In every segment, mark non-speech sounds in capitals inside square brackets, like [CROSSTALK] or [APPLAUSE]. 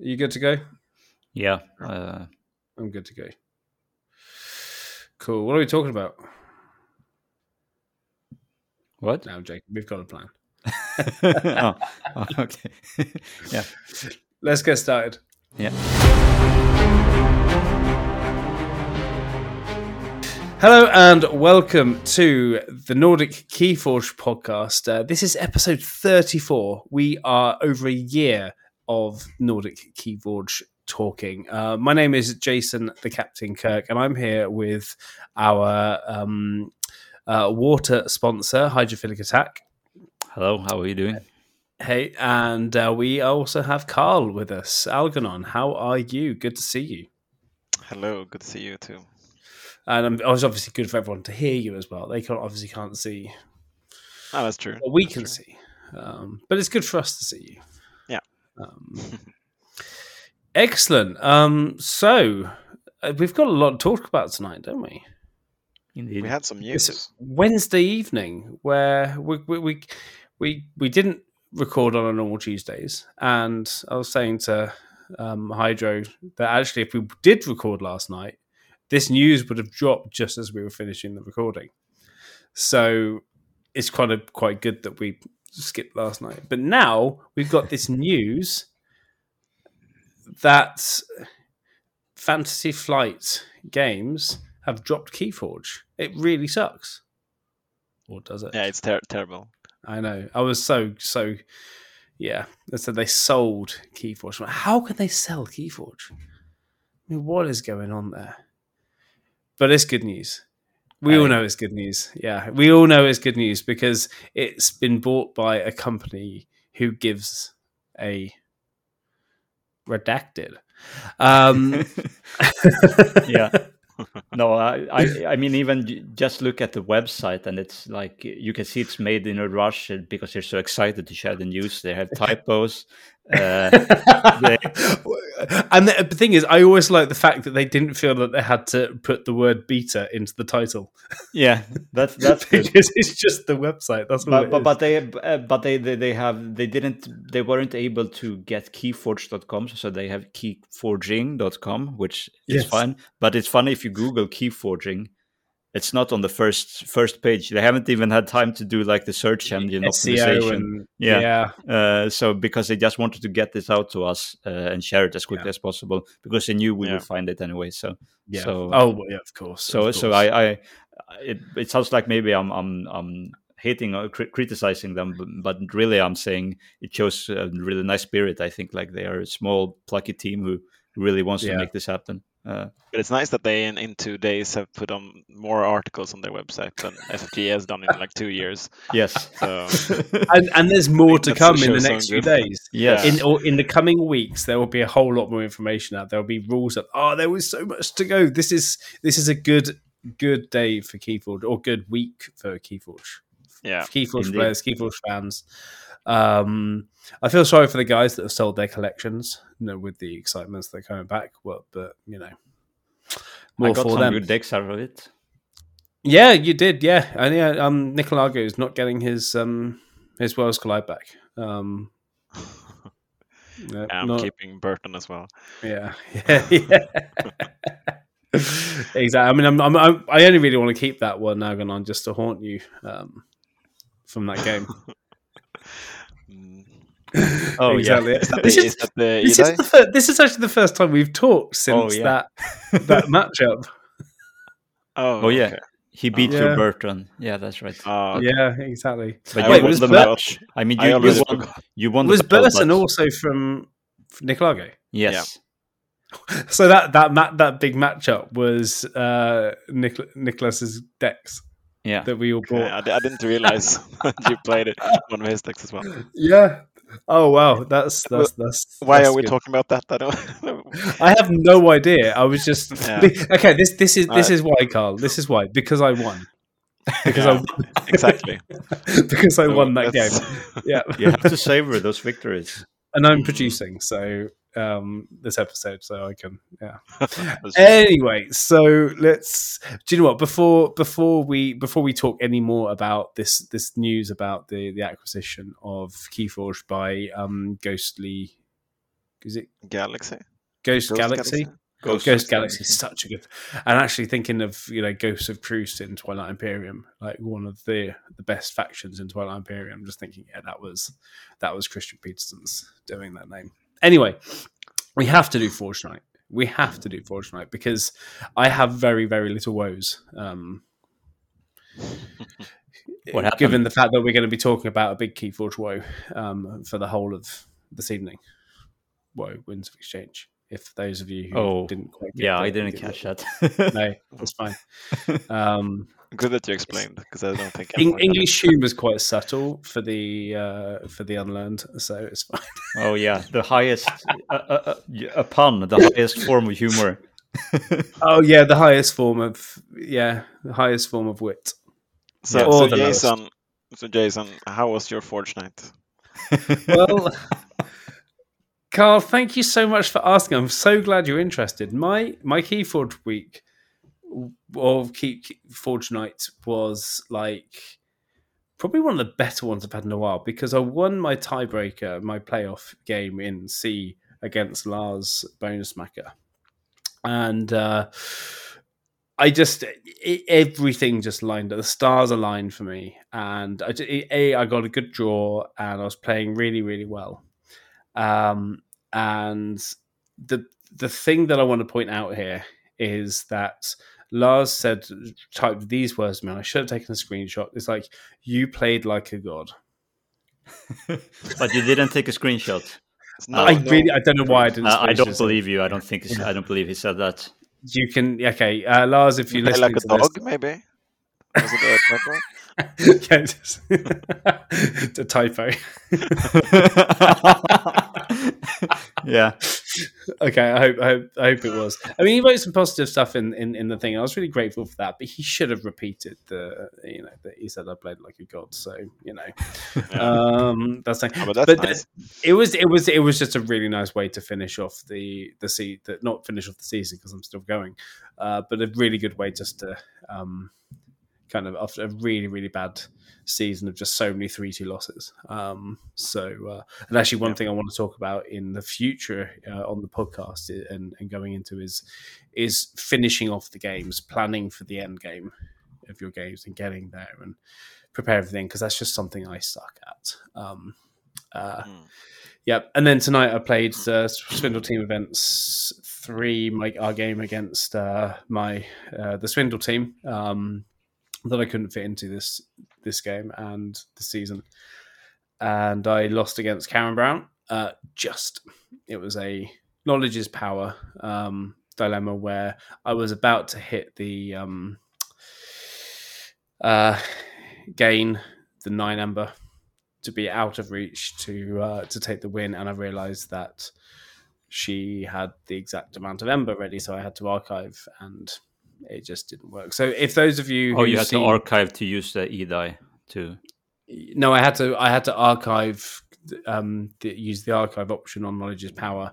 you good to go? Yeah. Uh, I'm good to go. Cool. What are we talking about? what? Now, Jake, we've got a plan. [LAUGHS] oh, oh, okay. [LAUGHS] yeah. Let's get started. Yeah. Hello and welcome to the Nordic Keyforge podcast. Uh, this is episode 34. We are over a year of Nordic Keyforge talking. Uh, my name is Jason, the Captain Kirk, and I'm here with our um, uh, water sponsor, Hydrophilic Attack. Hello. How are you doing? Hey, and uh, we also have Carl with us. Algernon, how are you? Good to see you. Hello, good to see you too. And um, it was obviously good for everyone to hear you as well. They can't, obviously can't see Oh, that's true. what we That's can true. see, um, but it's good for us to see you. Yeah. Um, excellent. Um, so uh, we've got a lot to talk about tonight, don't we? Indeed. We had some It's news. Wednesday evening where we we we we, we didn't record on a normal Tuesdays, and I was saying to um, Hydro that actually, if we did record last night, this news would have dropped just as we were finishing the recording. So it's kind of quite good that we skipped last night. But now we've got this news that Fantasy Flight games have dropped Keyforge. It really sucks. Or does it? Yeah, it's ter- terrible. I know. I was so so. Yeah, they said they sold Keyforge. How can they sell Keyforge? I mean, what is going on there? But it's good news. We all know it's good news. Yeah, we all know it's good news because it's been bought by a company who gives a redacted. Um, [LAUGHS] yeah. [LAUGHS] No, I, I, I mean, even just look at the website, and it's like you can see it's made in a rush because they're so excited to share the news. They have typos. Uh, [LAUGHS] and the, thing is, I always like the fact that they didn't feel that they had to put the word beta into the title. yeah, that's [LAUGHS] that's good. because it's just the website. That's But, but, but they uh, but they, they they have they didn't they weren't able to get keyforge.com so they have keyforging.com which is Yes. fine but it's funny if you google keyforging it's not on the first first page they haven't even had time to do like the search engine SEO optimization and Yeah. yeah, uh, so because they just wanted to get this out to us uh, and share it as quickly Yeah. as possible because they knew we Yeah. would find it anyway so yeah. So- oh, well, yeah, of course. so of so. I, I it, it sounds like maybe I'm I'm I'm hating or cri- criticizing them, but, but really I'm saying it shows a really nice spirit. I think like they are a small plucky team who really wants to make this happen. Uh, But it's nice that they, in, in two days, have put on more articles on their website than [LAUGHS] FFG has done in like two years. yes, So [LAUGHS] and, and there's more to come in the next few good- days. yes, In or in the coming weeks, there will be a whole lot more information out. There will be rules that oh, there was so much to go. This is this is a good good day for Keyforge or good week for Keyforge. yeah, Keyforge Indeed. players, Keyforge fans. Um, I feel sorry for the guys that have sold their collections, you know, with the excitements that are coming back. Well, but you know, more I got for some them. good decks out of it. Yeah, you did. Yeah, and yeah, um, Nicolago is not getting his um his Worlds Collide back. Um, [LAUGHS] yeah, I'm not- keeping Burton as well. yeah, [LAUGHS] yeah, yeah. [LAUGHS] exactly. I mean, I'm, I'm, I'm, I only really want to keep that one now going on just to haunt you um, from that game. [LAUGHS] Oh, yeah. exactly. [LAUGHS] Is that the, This is is, the this, is the this is actually the first time we've talked since yeah. that [LAUGHS] that matchup. Oh, Oh, yeah. okay. He beat Yeah. you, Burton. Yeah, that's right. Oh, okay. Yeah, exactly. But I you Wait, won was the Bur- match. I mean, you, already you won. forgot. You won. Was battle, Burton also from, from Nicolago? Yes. So that that ma- that big matchup was uh, Nic- Nicholas's decks Yeah. that we all Okay, bought. I, I didn't realize you played it one of his decks as well. Yeah. Oh wow, that's [LAUGHS] that's that's. Why that's are we good. talking about that? I don't. [LAUGHS] I have no idea. I was just [LAUGHS] Yeah. okay. This this is this Uh, is why, Carl. This is why because I won. Because Yeah, I exactly. because I So won that game. Yeah, you have to savor those victories. and I'm Mm. producing so um this episode, so I can yeah. [LAUGHS] anyway so let's do you know what before before we before we talk any more about this this news about the the acquisition of keyforge by um ghostly Is it Galaxy? Ghost, Ghost Galaxy? Ghost, Ghost Galaxy is such a good, and actually thinking of you know Ghosts of Creuss in Twilight Imperium, like one of the the best factions in Twilight Imperium. I'm just thinking, yeah, that was that was Christian Petersen's doing that name. Anyway, we have to do Forge Night. We have to do Forge Night because I have very very little woes. Um, [LAUGHS] given the fact that we're going to be talking about a big Keyforge woe um, for the whole of this evening, woe Winds of exchange. If those of you who Oh, didn't quite, get yeah, I didn't catch that. no, [LAUGHS] that's fine. Um, [LAUGHS] Good that you explained because I don't think Eng- anyone got English humor is quite subtle for the uh, for the unlearned, so it's fine. [LAUGHS] oh yeah, the highest uh, uh, uh, a pun, the highest form of humor. [LAUGHS] Oh yeah, the highest form of yeah, the highest form of wit. So, Or so the lowest. Jason, so Jason, how was your Forge night? Well, Carl, thank you so much for asking. I'm so glad you're interested. My my Keyforge week or Key Forge night was like probably one of the better ones I've had in a while because I won my tiebreaker, my playoff game in C against Lars Bonusmacher, and uh, I just i everything just lined up. The stars aligned for me, and I, a I got a good draw, and I was playing really really well. Um, and the the thing that I want to point out here is that Lars said typed these words to me. and I should have taken a screenshot. It's like you played like a god. [LAUGHS] but you didn't take a screenshot. No, I no. really I don't know why I didn't. Uh, I don't believe you. I don't think. I don't believe he said that. You can okay, uh, Lars. If you You listen like a to this, dog, maybe. Was it a typo? yeah, just a typo. [LAUGHS] yeah. [LAUGHS] okay, I hope, I hope I hope it was. I mean, he wrote some positive stuff in, in, in the thing. I was really grateful for that, but he should have repeated the you know that he said I played like a god. So you know, [LAUGHS] Yeah. um, that's like, Oh, but but nice. it was it was it was just a really nice way to finish off the the that not finish off the season because I'm still going, uh, but a really good way just to um, kind of after a really really bad season of just so many three two losses. Um, so uh, and actually one Yeah. thing I want to talk about in the future uh, on the podcast and, and going into is is finishing off the games, planning for the end game of your games and getting there and prepare everything because that's just something I suck at. Um, uh, Mm. Yep. And then tonight I played uh, Swindle Team Events three, my our game against uh, my uh, the Swindle team um, that I couldn't fit into this this game and the season, and I lost against Karen Brown. Uh, just it was a knowledge is power um, dilemma where I was about to hit the um, uh, gain the nine ember to be out of reach to uh, to take the win, and I realised that she had the exact amount of ember ready, so I had to archive, and it just didn't work. So if those of you Oh, you had see, to archive to use the e die too. no, I had to I had to archive um the, use the archive option on knowledge's power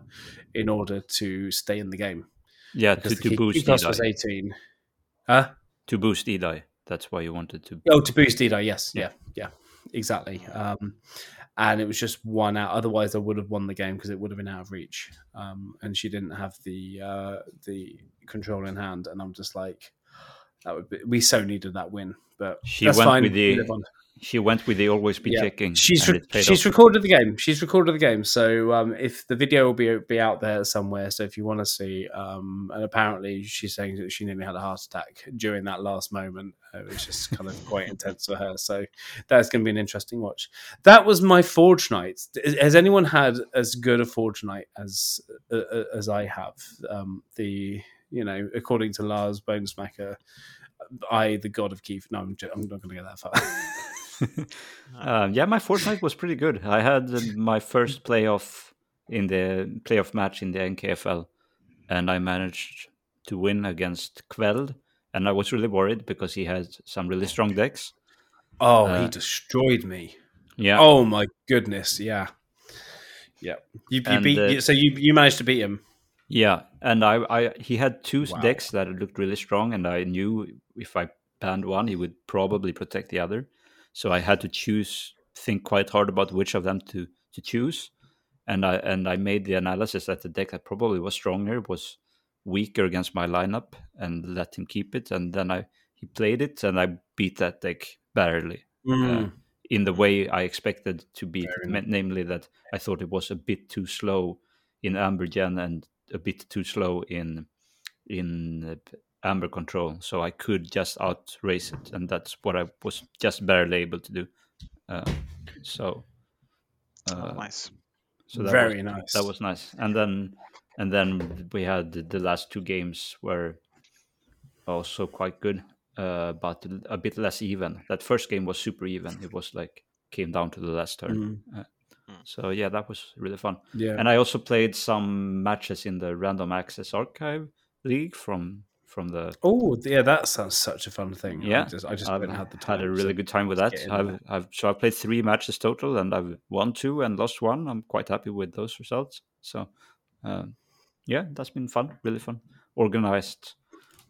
in order to stay in the game Yeah, to, because the to key, boost key e was eighteen. Huh? To boost e die. That's why you wanted to. Oh, to boost Edo, yes, yeah, Yeah. yeah, exactly. Um, and it was just one out. Otherwise, I would have won the game because it would have been out of reach. Um, and she didn't have the uh, the control in hand, and I'm just like, that would be. We so needed that win, but She that's went fine. with the- we live on. She went with the always be Yeah. checking. She's re- she's off. recorded the game. She's recorded the game. So um, if the video will be be out there somewhere, so if you want to see, um, and apparently she's saying that she nearly had a heart attack during that last moment. It was just kind of quite intense for her. So that's going to be an interesting watch. That was my Forge night. Has anyone had as good a Forge night as uh, uh, as I have? Um, the you know, according to Lars Bonesmacker, I the god of Keith. No, I'm, I'm not going to go that far. [LAUGHS] Um, yeah, my Fortnite was pretty good. I had my first playoff in the playoff match in the NKFL, and I managed to win against Kveld. And I was really worried because he had some really strong decks. Oh, Uh, he destroyed me. Yeah, Oh my goodness, yeah, yeah. You, you And, beat uh, so you you managed to beat him. yeah. And I, I he had two Wow. decks that looked really strong, and I knew if I banned one, he would probably protect the other. So I had to choose, think quite hard about which of them to to choose. and I and I made the analysis that the deck that probably was stronger was weaker against my lineup, and let him keep it. And then I he played it, and I beat that deck barely. Mm. Uh, in the way I expected to beat it, namely that I thought it was a bit too slow in Ambergen and a bit too slow in in uh, Amber Control, so I could just out race it, and that's what I was just barely able to do. Uh, so, uh, Oh, nice. so that Very was, nice. That was nice, and then and then we had the, the last two games were also quite good, uh, but a bit less even. That first game was super even. It was like came down to the last turn. Mm. Uh, so yeah, that was really fun. Yeah. And I also played some matches in the Random Access Archive League from from the Oh, yeah, that sounds such a fun thing. Yeah. I just, I just I've haven't had the time. had a really so- good time with that. I've, I've so I played three matches total, and I've won two and lost one. I'm quite happy with those results. So, um, yeah, that's been fun, really fun. Organized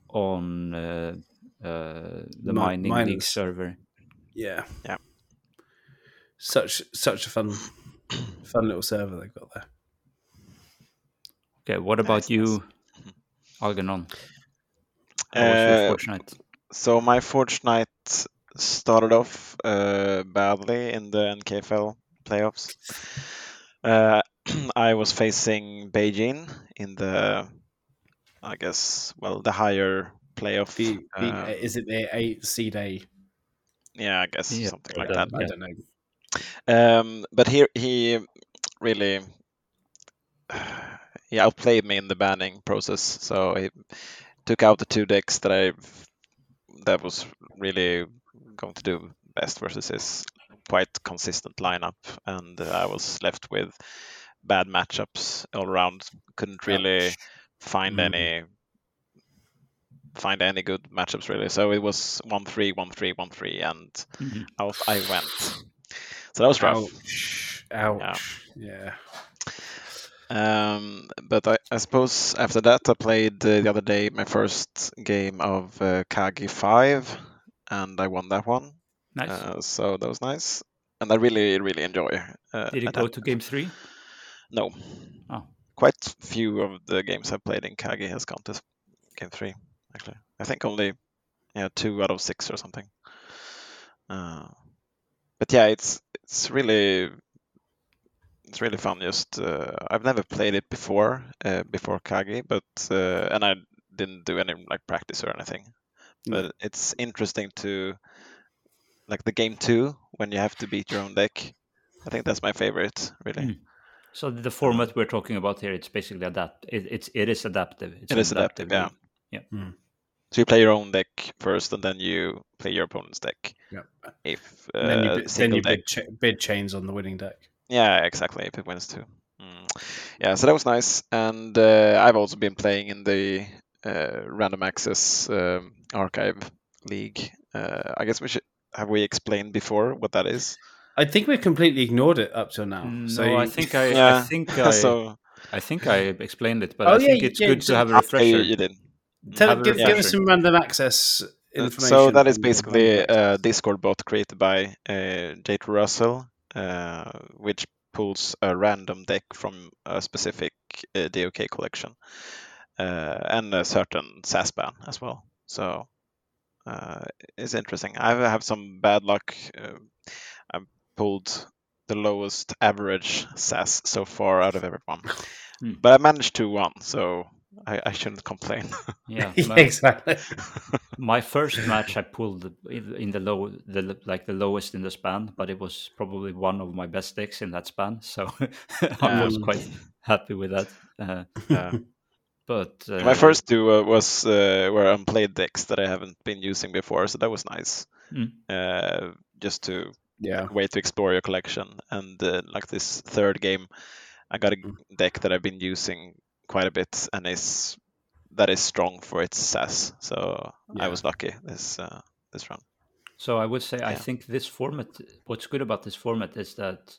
on uh, uh, the Mi- mining league server. Yeah. Yeah. Such such a fun fun little server they've got there. Okay, what about Nice, you, nice. Algernon? How was your Uh, fortnight? So my Fortnite started off uh, badly in the NKFL playoffs. Uh, [CLEARS THROAT] I was facing Beijing in the, I guess, well, the higher playoff. The, the uh, is it the eight seed A? yeah, I guess Yeah, something like that- that. I Yeah. don't know. Um, but he he really [SIGHS] he outplayed me in the banning process. So he took out the two decks that I that was really going to do best versus his quite consistent lineup, and I was left with bad matchups all around. Couldn't really find Mhm. any find any good matchups really. So it was one three, one three, one three, and Mhm. out I went. So that was rough. Ouch. Ouch. Yeah. Um, but I, I suppose after that, I played uh, the other day my first game of uh, Kagi 5, and I won that one. Nice. Uh, so that was nice. And I really, really enjoy. Uh, Did it go I- to game three? No. Oh. Quite few of the games I've played in Kagi has gone to game 3, actually. I think only yeah, two out of six or something. Uh, but yeah, it's it's really it's really fun. Just uh, I've never played it before uh, before Kagi, but uh, and I didn't do any like practice or anything. No. But it's interesting to like the game two when you have to beat your own deck. I think that's my favorite, really. Mm. So the format we're talking about here, it's basically adapt. It, it's it is adaptive. It's It an is adaptive, yeah. league. So you play your own deck first, and then you play your opponent's deck. Yeah. If And then you, uh, bid- then you deck bid, cha- bid chains on the winning deck. Yeah, exactly. If it wins too. Mm. Yeah, so that was nice. And uh, I've also been playing in the uh, random access um, archive league. Uh, I guess we should have we explained before what that is. I think we've completely ignored it up till now. No, so I think I, I think [LAUGHS] I, so I think I explained it, but Oh, I yeah, think you- it's yeah, good to have a Ah, refresher. you, you did. Tell, have a give, give us some random access Uh, information. So that is basically a Discord bot created by uh, Jade Russell, uh, which pulls a random deck from a specific uh, DOK collection uh, and a certain SAS ban as well. So uh, it's interesting. I have some bad luck. Uh, I pulled the lowest average SAS so far out of everyone, Hmm. but I managed to one, so I, I shouldn't complain. [LAUGHS] Yeah, [LAUGHS] yeah, my, exactly. my first match I pulled in in the low, the like the lowest in the span, but it was probably one of my best decks in that span, so [LAUGHS] I was Um, quite happy with that. Uh, Yeah. but uh, My first two uh, was uh, were unplayed decks that I haven't been using before, so that was nice. Mm. Uh, just to Yeah. way to explore your collection, and uh, like this third game, I got a Mm. deck that I've been using quite a bit, and is that is strong for its SAS. So I was lucky this uh, this run. So I would say I think this format. What's good about this format is that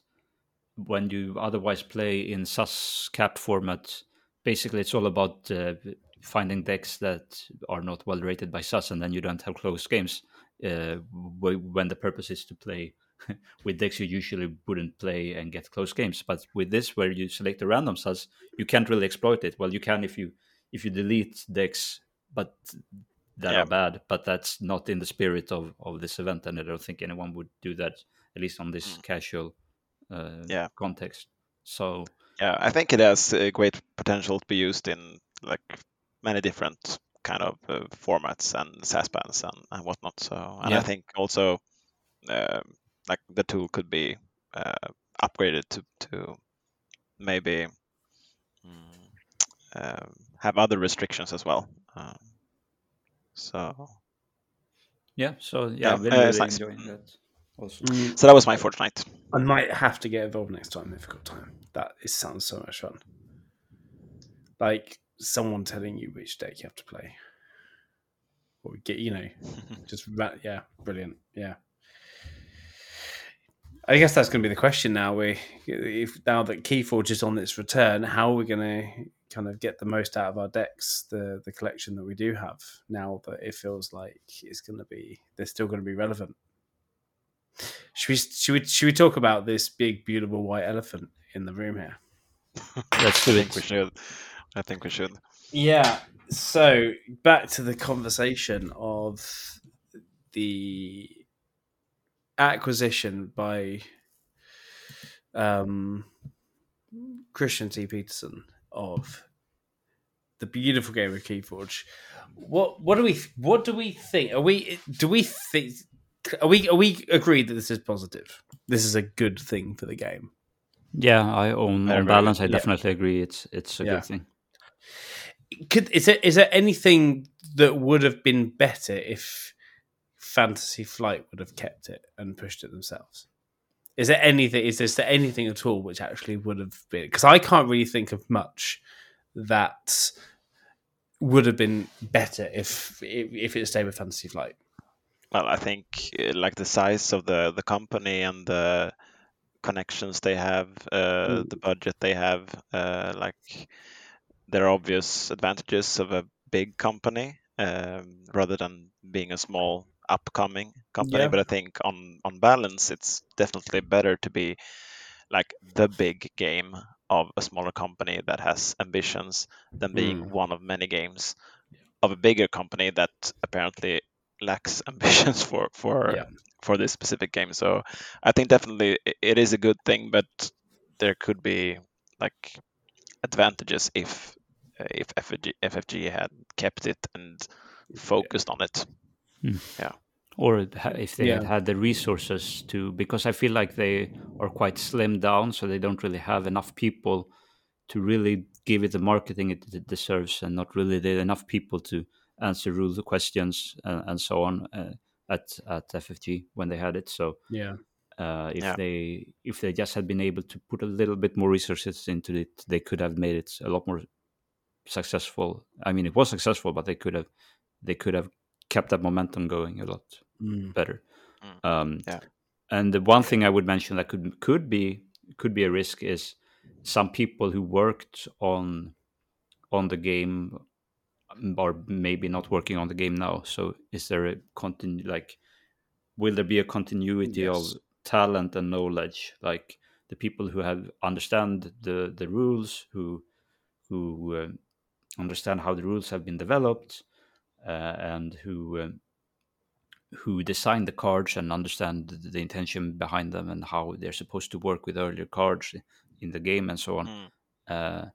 when you otherwise play in SAS cap format, basically it's all about uh, finding decks that are not well rated by SAS, and then you don't have close games uh, when the purpose is to play [LAUGHS] with decks you usually wouldn't play and get close games. But with this, where you select the random size, you can't really exploit it. Well, you can if you if you delete decks, but that yeah. are bad. But that's not in the spirit of of this event, and I don't think anyone would do that, at least on this mm. casual uh, yeah. context. So yeah, I think it has a great potential to be used in like many different kind of uh, formats and SAS bands and, and whatnot. So, and yeah. I think also uh, like the tool could be uh, upgraded to to maybe um, have other restrictions as well. Um, so yeah, so yeah, yeah really, really enjoying that. Also. Mm. So that was my fortnight. I might have to get involved next time if I've got time. That it sounds so much fun. Like someone telling you which deck you have to play, or get you know, [LAUGHS] just yeah, brilliant, yeah. I guess that's going to be the question now. We, if now that Keyforge is on its return, how are we going to kind of get the most out of our decks, the the collection that we do have now that it feels like it's going to be they're still going to be relevant. Should we should we should we talk about this big beautiful white elephant in the room here? [LAUGHS] Let's do it. we should. I think we should. Yeah. So back to the conversation of the acquisition by um, Christian T. Petersen of the beautiful game of Keyforge. What what do we what do we think? Are we do we think are we are we agreed that this is positive? This is a good thing for the game. Yeah, I own on balance. I definitely yeah. agree. It's it's a yeah. good thing. Could is there is there anything that would have been better if Fantasy Flight would have kept it and pushed it themselves? Is there anything? Is there anything at all which actually would have been? Because I can't really think of much that would have been better if if, it stayed with Fantasy Flight. Well, I think uh, like the size of the the company and the connections they have, uh, mm. the budget they have, uh, like there are obvious advantages of a big company um, rather than being a small upcoming company. Yeah. But I think on on balance, it's definitely better to be like the big game of a smaller company that has ambitions than being mm. one of many games of a bigger company that apparently lacks [LAUGHS] ambitions for for yeah. for this specific game. So I think definitely it is a good thing, but there could be like advantages if if FFG, FFG had kept it and focused on it. Mm. Yeah. Or if they yeah. had had the resources to, because I feel like they are quite slimmed down, so they don't really have enough people to really give it the marketing it deserves, and not really enough people to answer rule questions and, and so on uh, at at FFG when they had it. So yeah, uh, if yeah. they if they just had been able to put a little bit more resources into it, they could have made it a lot more successful. I mean, it was successful, but they could have they could have kept that momentum going a lot mm. better. Mm. Um, yeah. And the one thing I would mention that could could be could be a risk is some people who worked on on the game are maybe not working on the game now. So is there a continue like will there be a continuity yes. of talent and knowledge like the people who have understand the the rules who who uh, understand how the rules have been developed uh, and who uh, who design the cards and understand the, the, intention behind them and how they're supposed to work with earlier cards in the game and so on. Mm.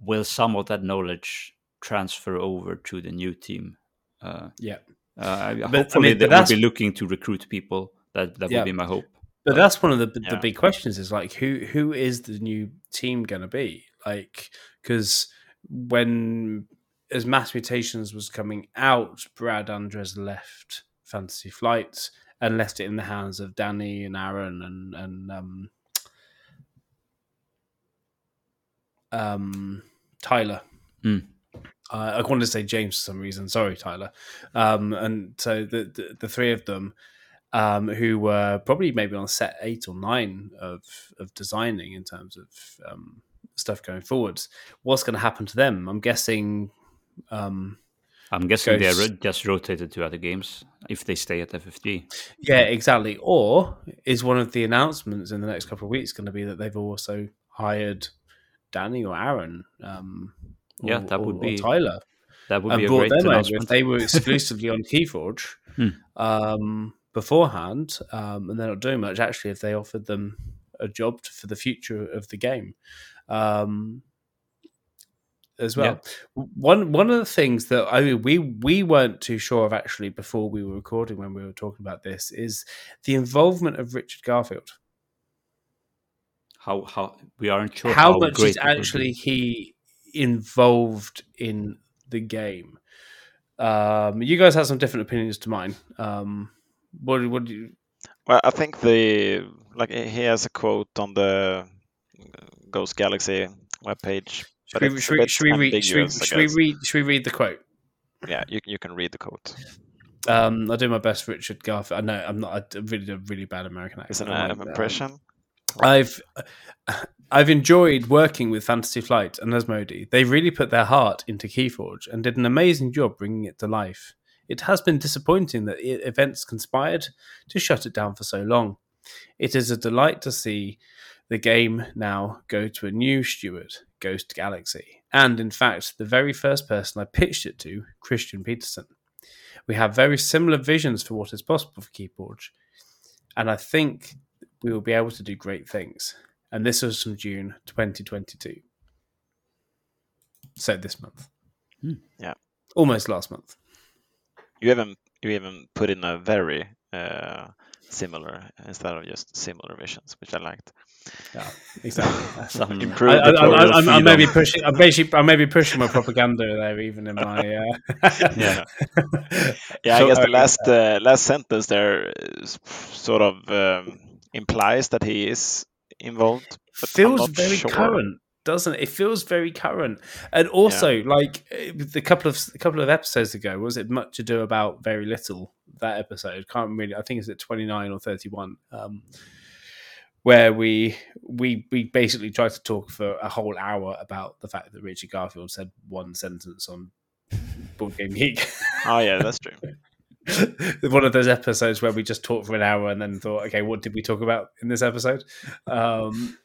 will some of that knowledge transfer over to the new team. Uh, yeah. Uh, but, hopefully, I mean, they will be looking to recruit people. That that yeah. would be my hope. But that's one of the the yeah. big questions: is like who who is the new team going to be? Like because when as mass mutations was coming out, Brad Andres left Fantasy Flight and left it in the hands of Danny and Aaron and and um, um, Tyler. Mm. Uh, I wanted to say James for some reason. Sorry, Tyler. Um, and so the, the, the three of them, um, who were probably maybe on set eight or nine of of designing in terms of um, stuff going forwards. What's going to happen to them? I'm guessing. Um, I'm guessing goes- they're just rotated to other games if they stay at FFG. Yeah, exactly. Or is one of the announcements in the next couple of weeks going to be that they've also hired Danny or Aaron? Um, or, Yeah, that would or- or be Tyler. That would be a great them over announcement. if they were exclusively on Keyforge [LAUGHS] Hmm. um, beforehand, um, and they're not doing much. Actually, if they offered them a job for the future of the game, um, as well. One one of the things that I mean, we we weren't too sure of actually before we were recording when we were talking about this is the involvement of Richard Garfield. how how we aren't sure how, how, much great is it would be. actually he involved in the game. Um, you guys have some different opinions to mine. Um, what what do you? Well, I think the like he has a quote on the Ghost Galaxy webpage. Should but we, should, we, should, we read, should, we, should we read? Should we read the quote? Yeah, you you can read the quote. Um, I'll do my best, Richard Garfield. I know I'm not. I really a really bad American accent. It's an I uh, won't, um, impression. I've I've enjoyed working with Fantasy Flight and Asmodee. They really put their heart into Keyforge and did an amazing job bringing it to life. It has been disappointing that events conspired to shut it down for so long. It is a delight to see the game now go to a new steward, Ghost Galaxy, and in fact, the very first person I pitched it to, Christian Petersen. We have very similar visions for what is possible for Keyforge, and I think we will be able to do great things. And this was from June 2022. So this month. Hmm. Yeah. Almost last month. You haven't you haven't put in a very uh, similar instead of just similar visions, which I liked. Yeah, [LAUGHS] exactly. Improve I, I, editorial I, I, I may be pushing. I may, I may be pushing my propaganda there, even in my. Uh... [LAUGHS] Yeah. [LAUGHS] Yeah, So, I guess the uh, last uh, last sentence there sort of um, implies that he is involved. but I'm feels very sure. current, doesn't it? It feels very current, and also like eh, the couple of a couple of episodes ago, was it much ado about very little? That episode can't really. I think it's at twenty nine or thirty one. Um, where we we we basically tried to talk for a whole hour about the fact that Richard Garfield said one sentence on Board Game Geek. [LAUGHS] Oh yeah, that's true. [LAUGHS] one of those episodes where we just talked for an hour and then thought, okay, what did we talk about in this episode? Um,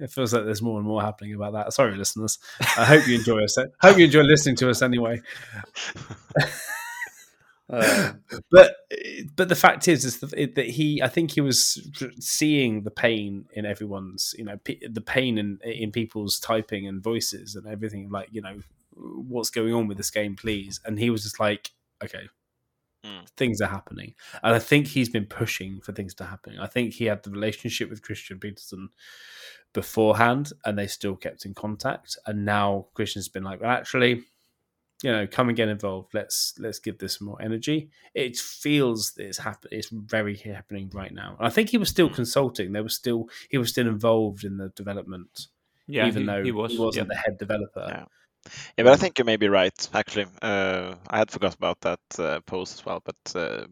it feels like there's more and more happening about that. Sorry, listeners. I hope you enjoy us. hope you enjoy listening to us anyway. [LAUGHS] Uh, [LAUGHS] But but the fact is, is that he, I think he was seeing the pain in everyone's, you know, the pain in in people's typing and voices and everything. Like, you know, what's going on with this game, please? And he was just like, okay, Mm. things are happening, and I think he's been pushing for things to happen. I think he had the relationship with Christian Petersen beforehand, and they still kept in contact. And now Christian's been like, well, actually, you know, come and get involved. Let's let's give this more energy. It feels that it's happen. It's very happening right now. And I think he was still Mm. consulting. There was still he was still involved in the development, yeah, even he, though he was. he wasn't yeah. the head developer. Yeah. Yeah, but I think you may be right. Actually, uh, I had forgot about that uh, post as well. But uh,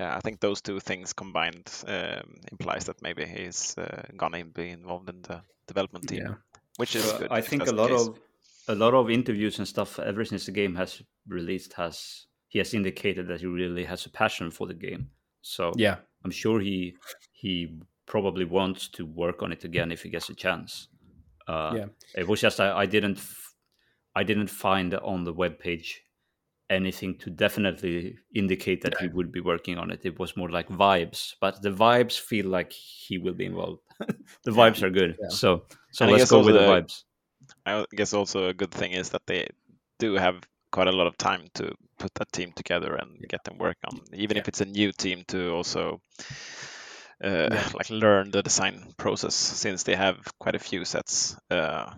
yeah, I think those two things combined um, implies that maybe he's uh, gonna be involved in the development team, Yeah. which is Well, good. I think a lot case. of a lot of interviews and stuff ever since the game has released has he has indicated that he really has a passion for the game. So Yeah, I'm sure he he probably wants to work on it again if he gets a chance. Uh, Yeah. It was just I, I didn't I didn't find on the web page anything to definitely indicate that he would be working on it. It was more like vibes, but the vibes feel like he will be involved. [LAUGHS] the vibes are good, Yeah. so so And let's go with the also the- vibes. I guess also a good thing is that they do have quite a lot of time to put that team together and get them work on, even if it's a new team to also uh, Yeah. like learn the design process since they have quite a few sets uh,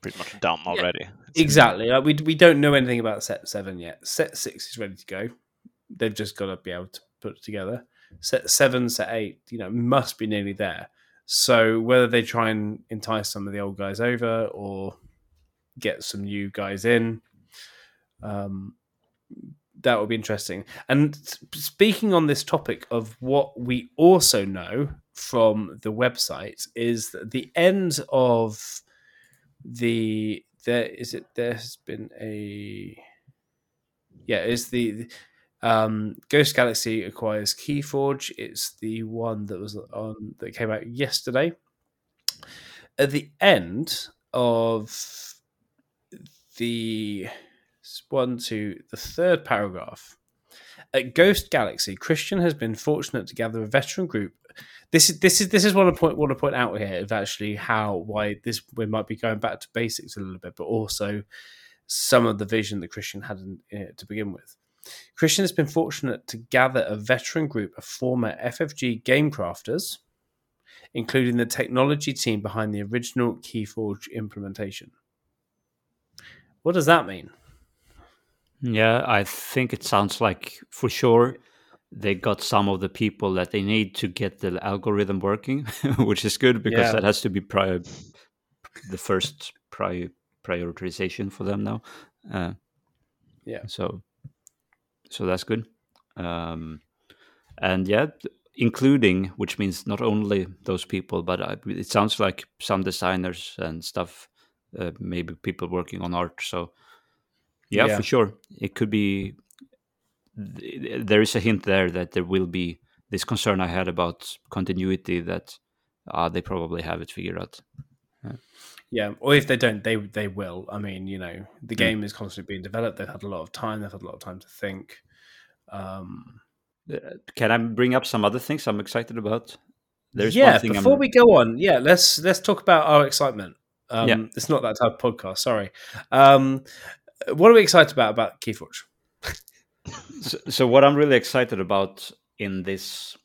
pretty much done already. Exactly. Like we we don't know anything about set seven yet. Set six is ready to go. They've just got to be able to put it together. Set seven, set eight, you know, must be nearly there. So whether they try and entice some of the old guys over or get some new guys in, um, that would be interesting. And speaking on this topic of what we also know from the website is that the end of the there is it there has been a yeah, it's the um, Ghost Galaxy acquires Keyforge. It's the one that was on that came out yesterday. At the end of the one to the third paragraph, at Ghost Galaxy, Christian has been fortunate to gather a veteran group. This is this is this is what I point want to point out here of actually how why this we might be going back to basics a little bit, but also some of the vision that Christian had in, in, to begin with. Christian has been fortunate to gather a veteran group of former FFG game crafters, including the technology team behind the original Keyforge implementation. What does that mean? Yeah, I think it sounds like for sure they got some of the people that they need to get the algorithm working, [LAUGHS] which is good because yeah. that has to be prior, the first prior prioritization for them now. Uh, yeah. So, so that's good. Um, and yeah, including which means not only those people, but I, it sounds like some designers and stuff, uh, maybe people working on art. So, yeah, yeah, for sure, it could be. There is a hint there that there will be this concern I had about continuity that uh, they probably have it figured out. Yeah. Yeah, or if they don't, they they will. I mean, you know, the mm. game is constantly being developed. They've had a lot of time. They've had a lot of time to think. Um, uh, Can I bring up some other things I'm excited about? There's yeah. before I'm... we go on, yeah, let's let's talk about our excitement. Um, yeah. It's not that type of podcast. Sorry. Um, what are we excited about about Keyforge? [LAUGHS] so, so, what I'm really excited about in this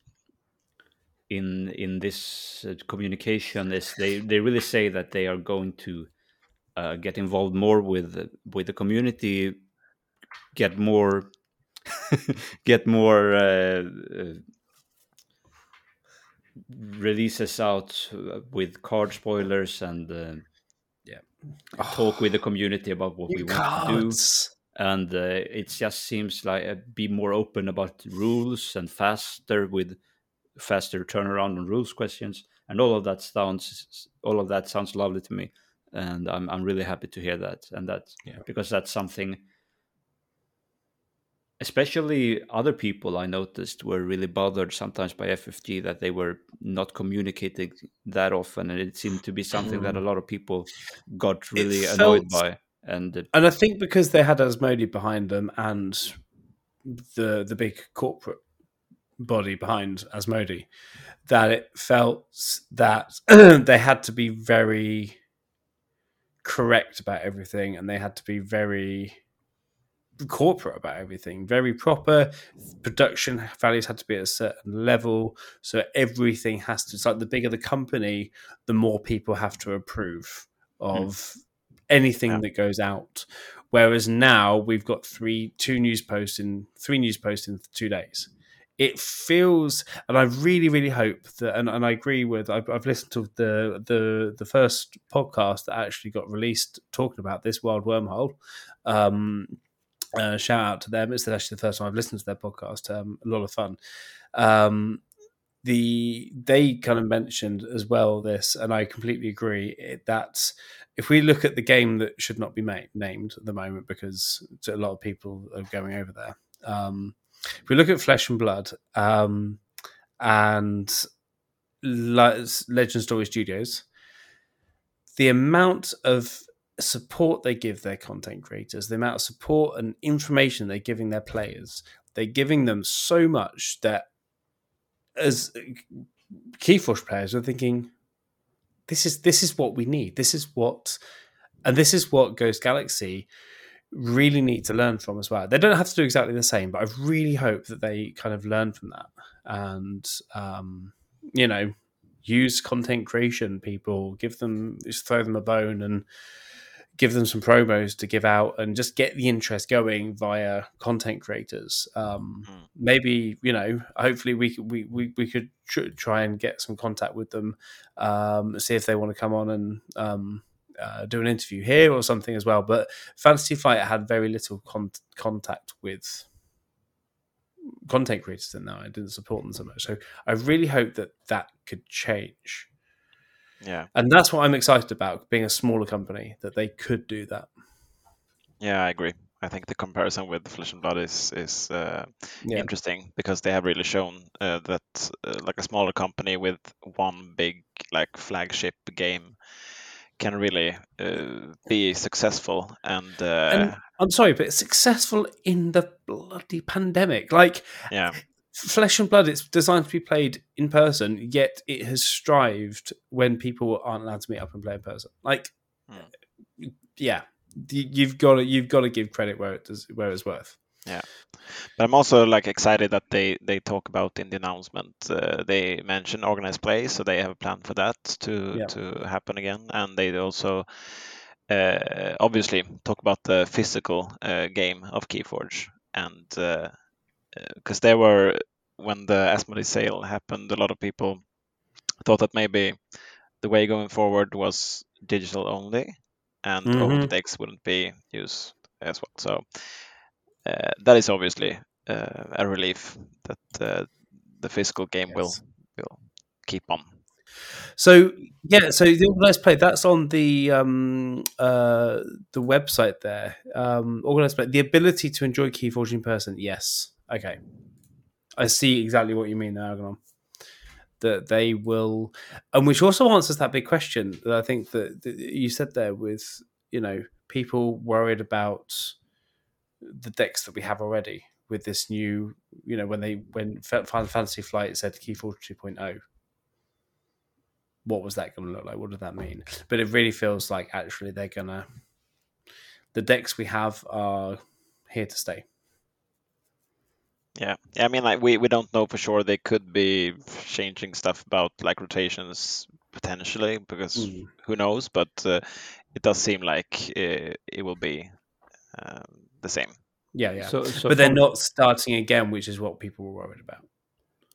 in in this uh, communication is they they really say that they are going to uh, get involved more with with the community, get more [LAUGHS] get more uh, uh releases out uh, with card spoilers and uh, yeah talk with the [SIGHS] community about what we want to do. and it just seems like be more open about rules and faster with faster turnaround on rules questions, and all of that sounds all of that sounds lovely to me, and I'm I'm really happy to hear that, and that yeah. because that's something. Especially other people I noticed were really bothered sometimes by FFG that they were not communicating that often, and it seemed to be something that a mm. lot of people got really felt, annoyed by. And and I think because they had Asmodee behind them and the the big corporate body behind Asmodee that it felt that [CLEARS THROAT] they had to be very correct about everything and they had to be very corporate about everything very proper production values had to be at a certain level so everything has to it's like the bigger the company the more people have to approve of mm. anything yeah. that goes out whereas now we've got three two news posts in three news posts in two days it feels, and I really, really hope that, and, and I agree with. I've, I've, listened to the the the first podcast that actually got released talking about this wild wormhole. Um, uh, shout out to them. It's actually the first time I've listened to their podcast. Um, a lot of fun. Um, the they kind of mentioned as well this, and I completely agree that if we look at the game that should not be named at the moment because a lot of people are going over there. Um, if we look at Flesh and Blood um, and Legend Story Studios, the amount of support they give their content creators, the amount of support and information they're giving their players, they're giving them so much that as Keyforge players are thinking, this is this is what we need. This is what, and this is what Ghost Galaxy really need to learn from as well. They don't have to do exactly the same, but I really hope that they kind of learn from that and, um, you know, use content creation people, give them, just throw them a bone and give them some promos to give out and just get the interest going via content creators. Um, mm. Maybe, you know, hopefully we, we, we, we could try and get some contact with them, um, see if they want to come on and, um, uh, do an interview here or something as well. But Fantasy Flight had very little con- contact with content creators in there. I didn't support them so much. So I really hope that that could change. Yeah. And that's what I'm excited about being a smaller company that they could do that. Yeah, I agree. I think the comparison with Flesh and Blood is is uh, Yeah. interesting because they have really shown uh, that uh, like a smaller company with one big like flagship game can really uh, be successful and, uh, And I'm sorry, but successful in the bloody pandemic. Like yeah Flesh and Blood, it's designed to be played in person, yet it has strived when people aren't allowed to meet up and play in person. Like, Hmm. yeah, you- you've got to you've got to give credit where it does where it's worth. But I'm also like excited that they they talk about in the announcement uh, they mention organized play so they have a plan for that to Yeah. to happen again and they also uh, obviously talk about the physical uh, game of Keyforge and because there were when the Asmodee sale happened a lot of people thought that maybe the way going forward was digital only and Mhm. decks wouldn't be used as well so uh, that is obviously uh, a relief that uh, the physical game will Yes. will keep on. So yeah, so the organized play that's on the um uh the website there. Um organized play the ability to enjoy Keyforge in person. Yes. Okay. I see exactly what you mean there. That they will and which also answers that big question that I think that, that you said there with, you know, people worried about the decks that we have already with this new, you know, when they when Final Fantasy Flight said Keyforge 2.0 what was that going to look like? What did that mean? But it really feels like actually they're gonna. The decks we have are here to stay. Yeah, yeah. I mean, like we, we don't know for sure. They could be changing stuff about like rotations potentially because Mm. who knows? But uh, it does seem like uh, it will be um, the same. Yeah, yeah. So, so but they're from- not starting again, which is what people were worried about.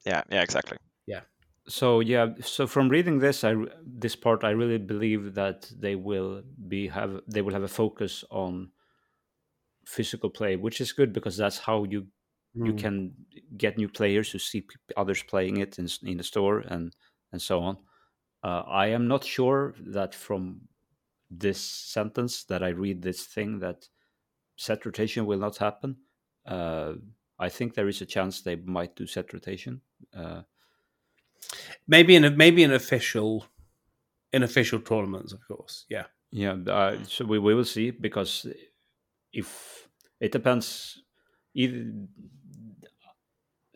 Yeah, yeah, exactly. Yeah. So yeah so from reading this i this part i really believe that they will be have they will have a focus on physical play which is good because that's how you you Mm. can get new players to see others playing it in, in the store and and so on uh, i am not sure that from this sentence that i read this thing that set rotation will not happen uh, i think there is a chance they might do set rotation uh, Maybe in a, maybe in official, in official tournaments, of course. Yeah, Yeah, uh, so we, we will see because if it depends, either,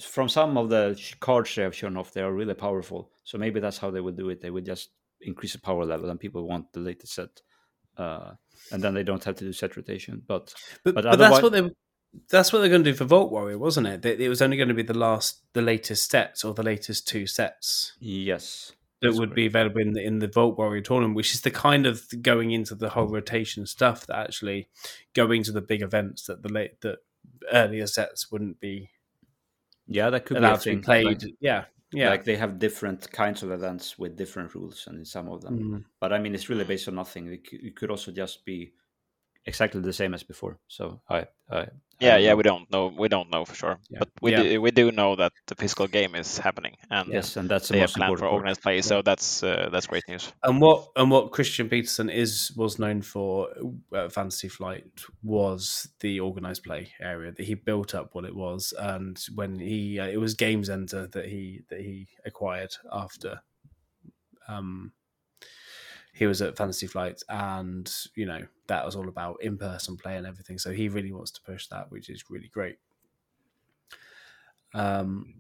from some of the cards they have shown off, they are really powerful. So maybe that's how they would do it. They would just increase the power level, and people want the latest set, uh, and then they don't have to do set rotation. But but, But but, that's what they that's what they're going to do for Vault Warrior, wasn't it? It was only going to be the last, the latest sets or the latest two sets yes, that would be available in the in the Vault Warrior tournament, which is the kind of going into the whole rotation stuff that actually going to the big events that the late that earlier sets wouldn't be yeah, that could be allowed to be played. Like, yeah, yeah. like they have different kinds of events with different rules, and in some of them. Mm. but I mean, it's really based on nothing. It, it could also just be exactly the same as before. So I, I Yeah, I yeah. don't We don't know. We don't know for sure. Yeah. But we Yeah. do, we do know that the physical game is happening, and yes, and that's the they have most planned important for organized play. So that's uh, that's great news. And what and what Christian Petersen is was known for uh, Fantasy Flight was the organized play area that he built up what it was, and when he uh, it was Game Center that he that he acquired after um he was at Fantasy Flight, and you know that was all about in person play and everything. So he really wants to push that, which is really great. Um,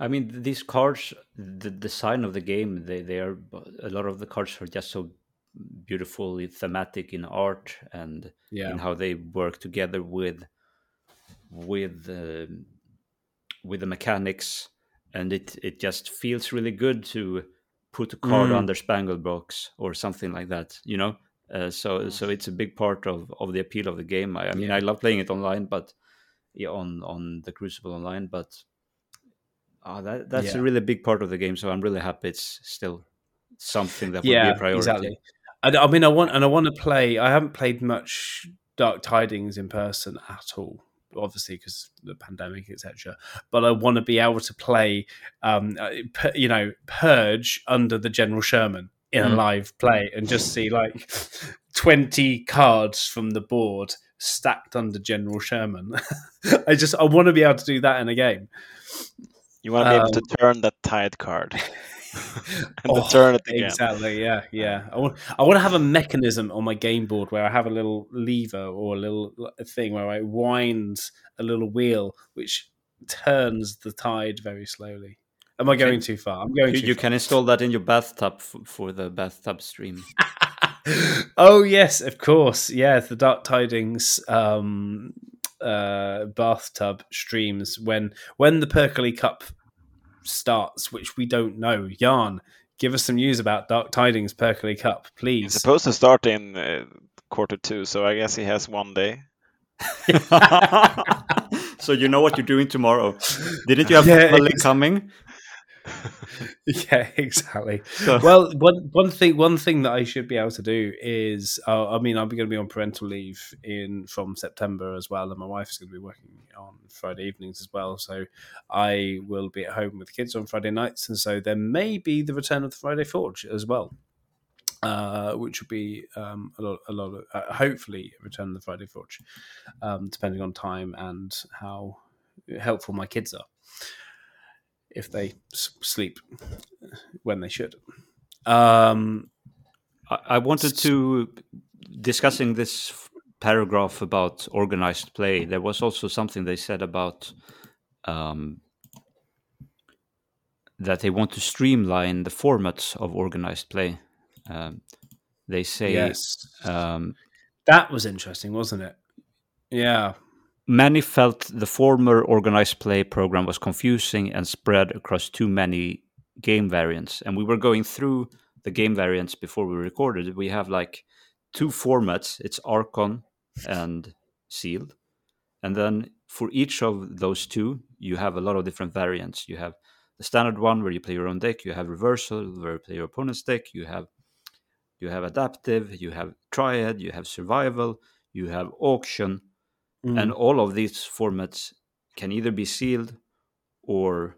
I mean, these cards, the design of the game, they they are a lot of the cards are just so beautifully thematic in art and yeah, in how they work together with with um with the mechanics, and it it just feels really good to put a card Mm. under Spangler Box or something like that, you know. Uh, so so it's a big part of, of the appeal of the game. I, I mean, Yeah. I love playing it online, but yeah, on on the Crucible online, but uh, that that's Yeah. a really big part of the game. So I'm really happy it's still something that would be yeah, a priority. exactly. I, I mean, I want and I want to play. I haven't played much Dark Tidings in person at all, obviously because the pandemic, etc. But I want to be able to play, um, uh, you know, Purge under the General Sherman in a Mm. live play and just see like [LAUGHS] 20 cards from the board stacked under General Sherman. [LAUGHS] I just I want to be able to do that in a game. You want to be able to Um, turn that tide card [LAUGHS] [LAUGHS] and Oh, to turn it again. Exactly. Yeah. Yeah. I want. I want to have a mechanism on my game board where I have a little lever or a little thing where I wind a little wheel which turns the tide very slowly. Am I going too far? I'm going You, you can install that in your bathtub f- for the bathtub stream. [LAUGHS] oh yes, of course. Yeah, the Dark Tidings um, uh, bathtub streams when when the Perkley Cup starts, which we don't know. Yarn, give us some news about Dark Tidings Perkley Cup, He's please. supposed to start in uh, quarter two, so I guess he has one day. [LAUGHS] so you know what you're doing tomorrow. Didn't you have Yeah, Family coming? [LAUGHS] yeah, exactly. So- well, one one thing one thing that I should be able to do is, uh, I mean, I'm going to be on parental leave in from September as well, and my wife is going to be working on Friday evenings as well. So I will be at home with the kids on Friday nights, and so there may be the return of the Friday Forge as well. Uh, which would be um, a lot, a lot of uh, hopefully return of the Friday Forge, um, depending on time and how helpful my kids are if they s- sleep when they should. Um, I, I wanted to discussing this f- paragraph about organized play. There was also something they said about um, that they want to streamline the formats of organized play. Um, they say yes, um, that was interesting, wasn't it? Yeah, many felt the former organized play program was confusing and spread across too many game variants. And we were going through the game variants before we recorded. We have like two formats it's Archon and Sealed. And then for each of those two, you have a lot of different variants. You have the standard one where you play your own deck, you have reversal where you play your opponent's deck, you have you have adaptive, you have triad, you have survival, you have auction, Mm. and all of these formats can either be sealed or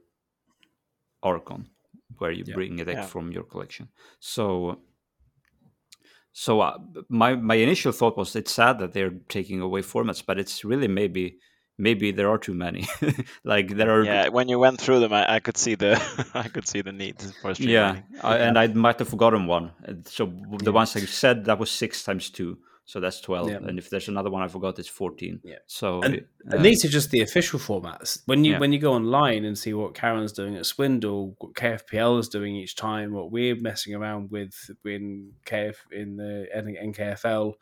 Archon, where you Yeah. bring a deck Yeah. from your collection. So, so uh, my my initial thought was it's sad that they're taking away formats, but it's really maybe maybe there are too many. [LAUGHS] like there are Yeah, when you went through them, I, I could see the [LAUGHS] I could see the need for yeah, streamlining. I, and I might have forgotten one. So the ones I said that was six times two, so that's twelve. Yeah. And if there's another one I forgot, it's fourteen. Yeah. So And- uh, And these are just the official formats. When you Yeah. when you go online and see what Karen's doing at Swindle, what KFPL is doing each time, what we're messing around with in KF in the NKFL,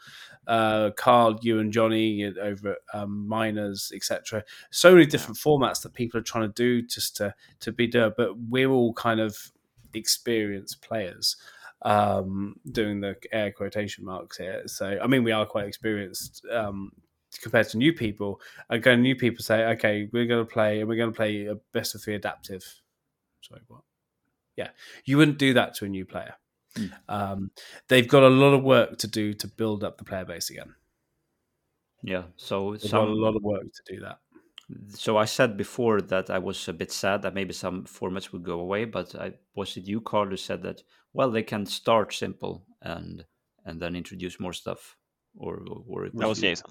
uh, Carl, you and Johnny over at um, Miners, etc. So many different formats that people are trying to do just to to be there. But we're all kind of experienced players um, doing the air quotation marks here. So I mean, we are quite experienced um, compared to new people. Again, new people say, "Okay, we're going to play, and we're going to play a best of three adaptive." Sorry, what? Yeah, you wouldn't do that to a new player. Mm. Um, they've got a lot of work to do to build up the player base again. yeah, so They've some got a lot of work to do that. So I said before that I was a bit sad that maybe some formats would go away, but I was it you, Carl, who said that well they can start simple and and then introduce more stuff, or or it That was you? Jason.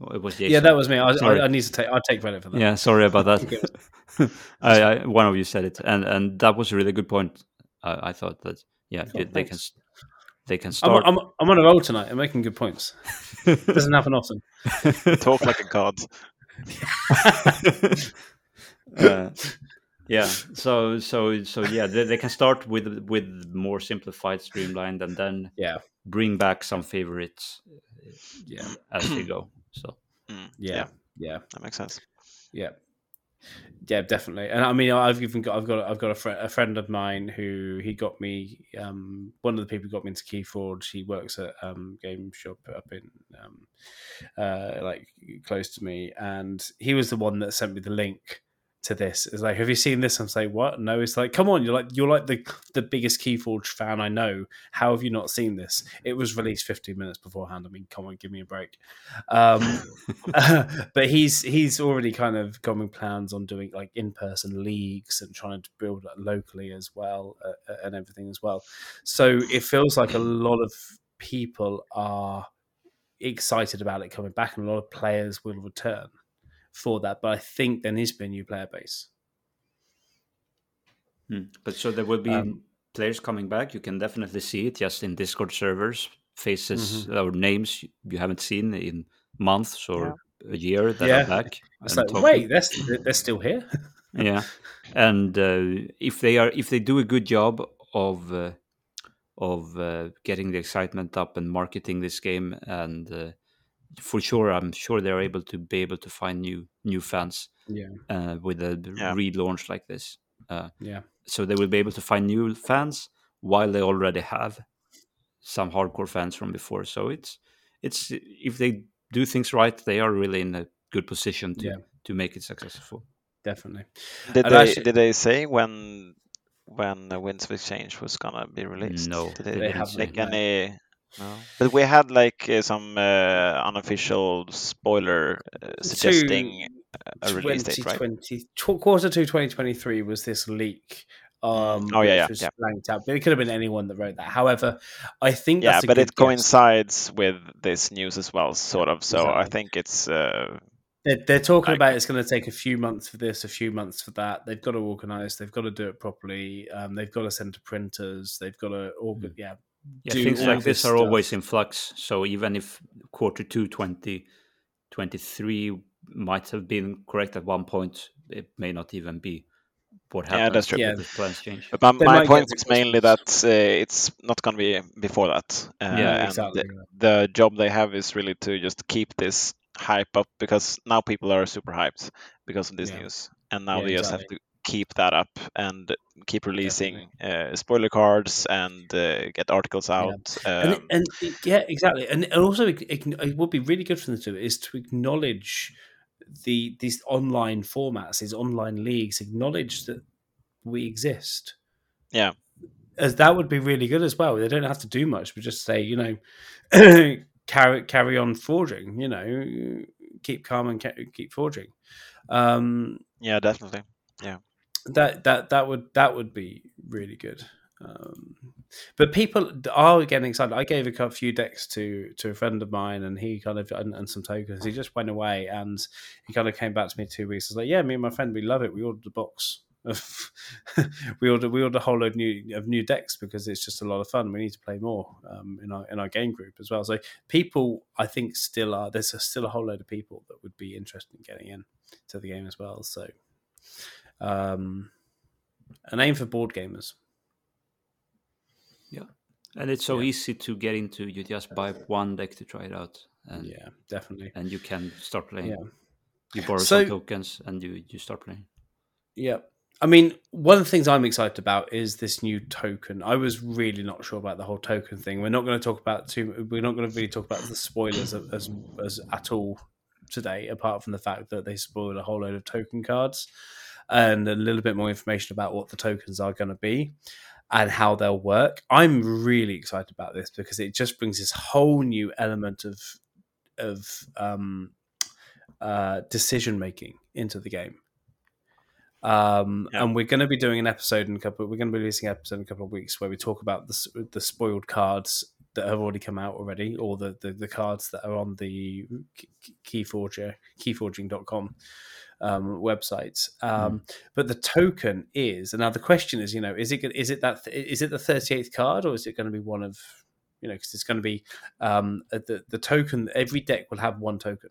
Oh, It was Jason. Yeah, that was me. I, Sorry. I, I need to take. I take credit for that. Yeah, sorry about that. [LAUGHS] [LAUGHS] I, I one of you said it, and and that was a really good point. I, I thought that yeah Oh, they- they can they can I'm, start. I'm, I'm on a roll tonight. I'm making good points. [LAUGHS] Doesn't happen often. Talk like a god. [LAUGHS] uh, yeah so so so yeah they, they can start with with more simplified streamlined and then Yeah. bring back some favorites uh, Yeah, as they go so Mm, yeah, yeah. that makes sense. Yeah, yeah, definitely. And I mean, I've even got, I've got, I've got a, fr- a friend of mine who he got me. Um, one of the people who got me into Keyforge. He works at um, game shop up in um, uh, like close to me, and he was the one that sent me the link to this. It's like, have you seen this? I'm saying, what? No. It's like, come on, you're like, you're like the the biggest Keyforge fan I know. How have you not seen this? It was released 15 minutes beforehand. I mean, come on, give me a break. Um, [LAUGHS] [LAUGHS] but he's he's already kind of got plans on doing like in person leagues and trying to build locally as well uh, and everything as well. So it feels like a lot of people are excited about it coming back, and a lot of players will return for that. But I think there needs to be a new player base. Hmm. But so there will be Um, players coming back. You can definitely see it just in Discord servers, faces Mm-hmm. or names you haven't seen in months or a year that Yeah. are back. It's and like, talking. wait, they're, they're still here. [LAUGHS] yeah and uh, if they are if they do a good job of uh, of uh, getting the excitement up and marketing this game and uh, for sure i'm sure they're able to be able to find new new fans yeah, uh, with a Yeah. relaunch like this uh, yeah, so they will be able to find new fans while they already have some hardcore fans from before so it's it's if they do things right they are really in a good position to Yeah. to make it successful definitely. Did And they actually- did they say when when the Winds of Exchange was gonna be released? No, did they they, They didn't haven't. say. like any? No, but we had like uh, some uh, unofficial spoiler uh, suggesting a release date, right? 2020 tw- quarter two 2023 was this leak. Um, Oh, yeah, yeah, was yeah. blanked out, but it could have been anyone that wrote that. However, I think Yeah, that's a but it guess. coincides with this news as well, sort of. So I think it's uh, They're, they're talking Like- about it's going to take a few months for this, a few months for that. They've got to organize. They've got to do it properly. Um, they've got to send to printers. They've got to organ. Yeah, Yeah, do things like this this are stuff. always in flux. So even if quarter two 2023 might have been correct at one point, it may not even be what Yeah, happens. that's true. Yeah. if plans change. But my, my point is mainly that uh, it's not going to be before that. Uh, Yeah, exactly. The job they have is really to just keep this hype up because now people are super hyped because of this Yeah. news, and now Yeah, they just have to keep that up and keep releasing uh, spoiler cards and uh, get articles out. and, Um, and yeah, exactly. And, and also, it, it, would be really good for them to is to acknowledge the these online formats, these online leagues, acknowledge that we exist. Yeah. as that would be really good as well. They don't have to do much, but just say, you know, [CLEARS THROAT] carry carry on forging. You know, keep calm and keep forging. Um, yeah, definitely. That that that would that would be really good. Um, but people are getting excited. I gave a few decks to to a friend of mine, and he kind of and, and some tokens. He just went away, and he kind of came back to me two weeks. I was like, "Yeah, me and my friend, we love it. We ordered a box. Of, [LAUGHS] we ordered we ordered a whole load of new of new decks because it's just a lot of fun. We need to play more um, in our in our game group as well. So people, I think, still are. There's a, still a whole load of people that would be interested in getting in to the game as well. So um, a name for board gamers. Yeah, and it's so Yeah. easy to get into. You just buy one deck to try it out, and yeah, definitely. and you can start playing. Yeah. You borrow So- some tokens, and you you start playing. Yeah. I mean, one of the things I'm excited about is this new token. I was really not sure about the whole token thing. We're not going to talk about too. We're not going to really talk about the spoilers as, as, as at all today, apart from the fact that they spoiled a whole load of token cards and a little bit more information about what the tokens are going to be and how they'll work. I'm really excited about this because it just brings this whole new element of of um, uh, decision making into the game. Um, Yeah. And we're going to be doing an episode in a couple. We're going to be releasing an episode in a couple of weeks where we talk about the the spoiled cards that have already come out already, or the the, the cards that are on the Keyforger Keyforging.com um, website. Um, But the token is, and now the question is, you know, is it is it that is it the thirty eighth card, or is it going to be one of you know, because it's going to be um, uh, the the token. Every deck will have one token.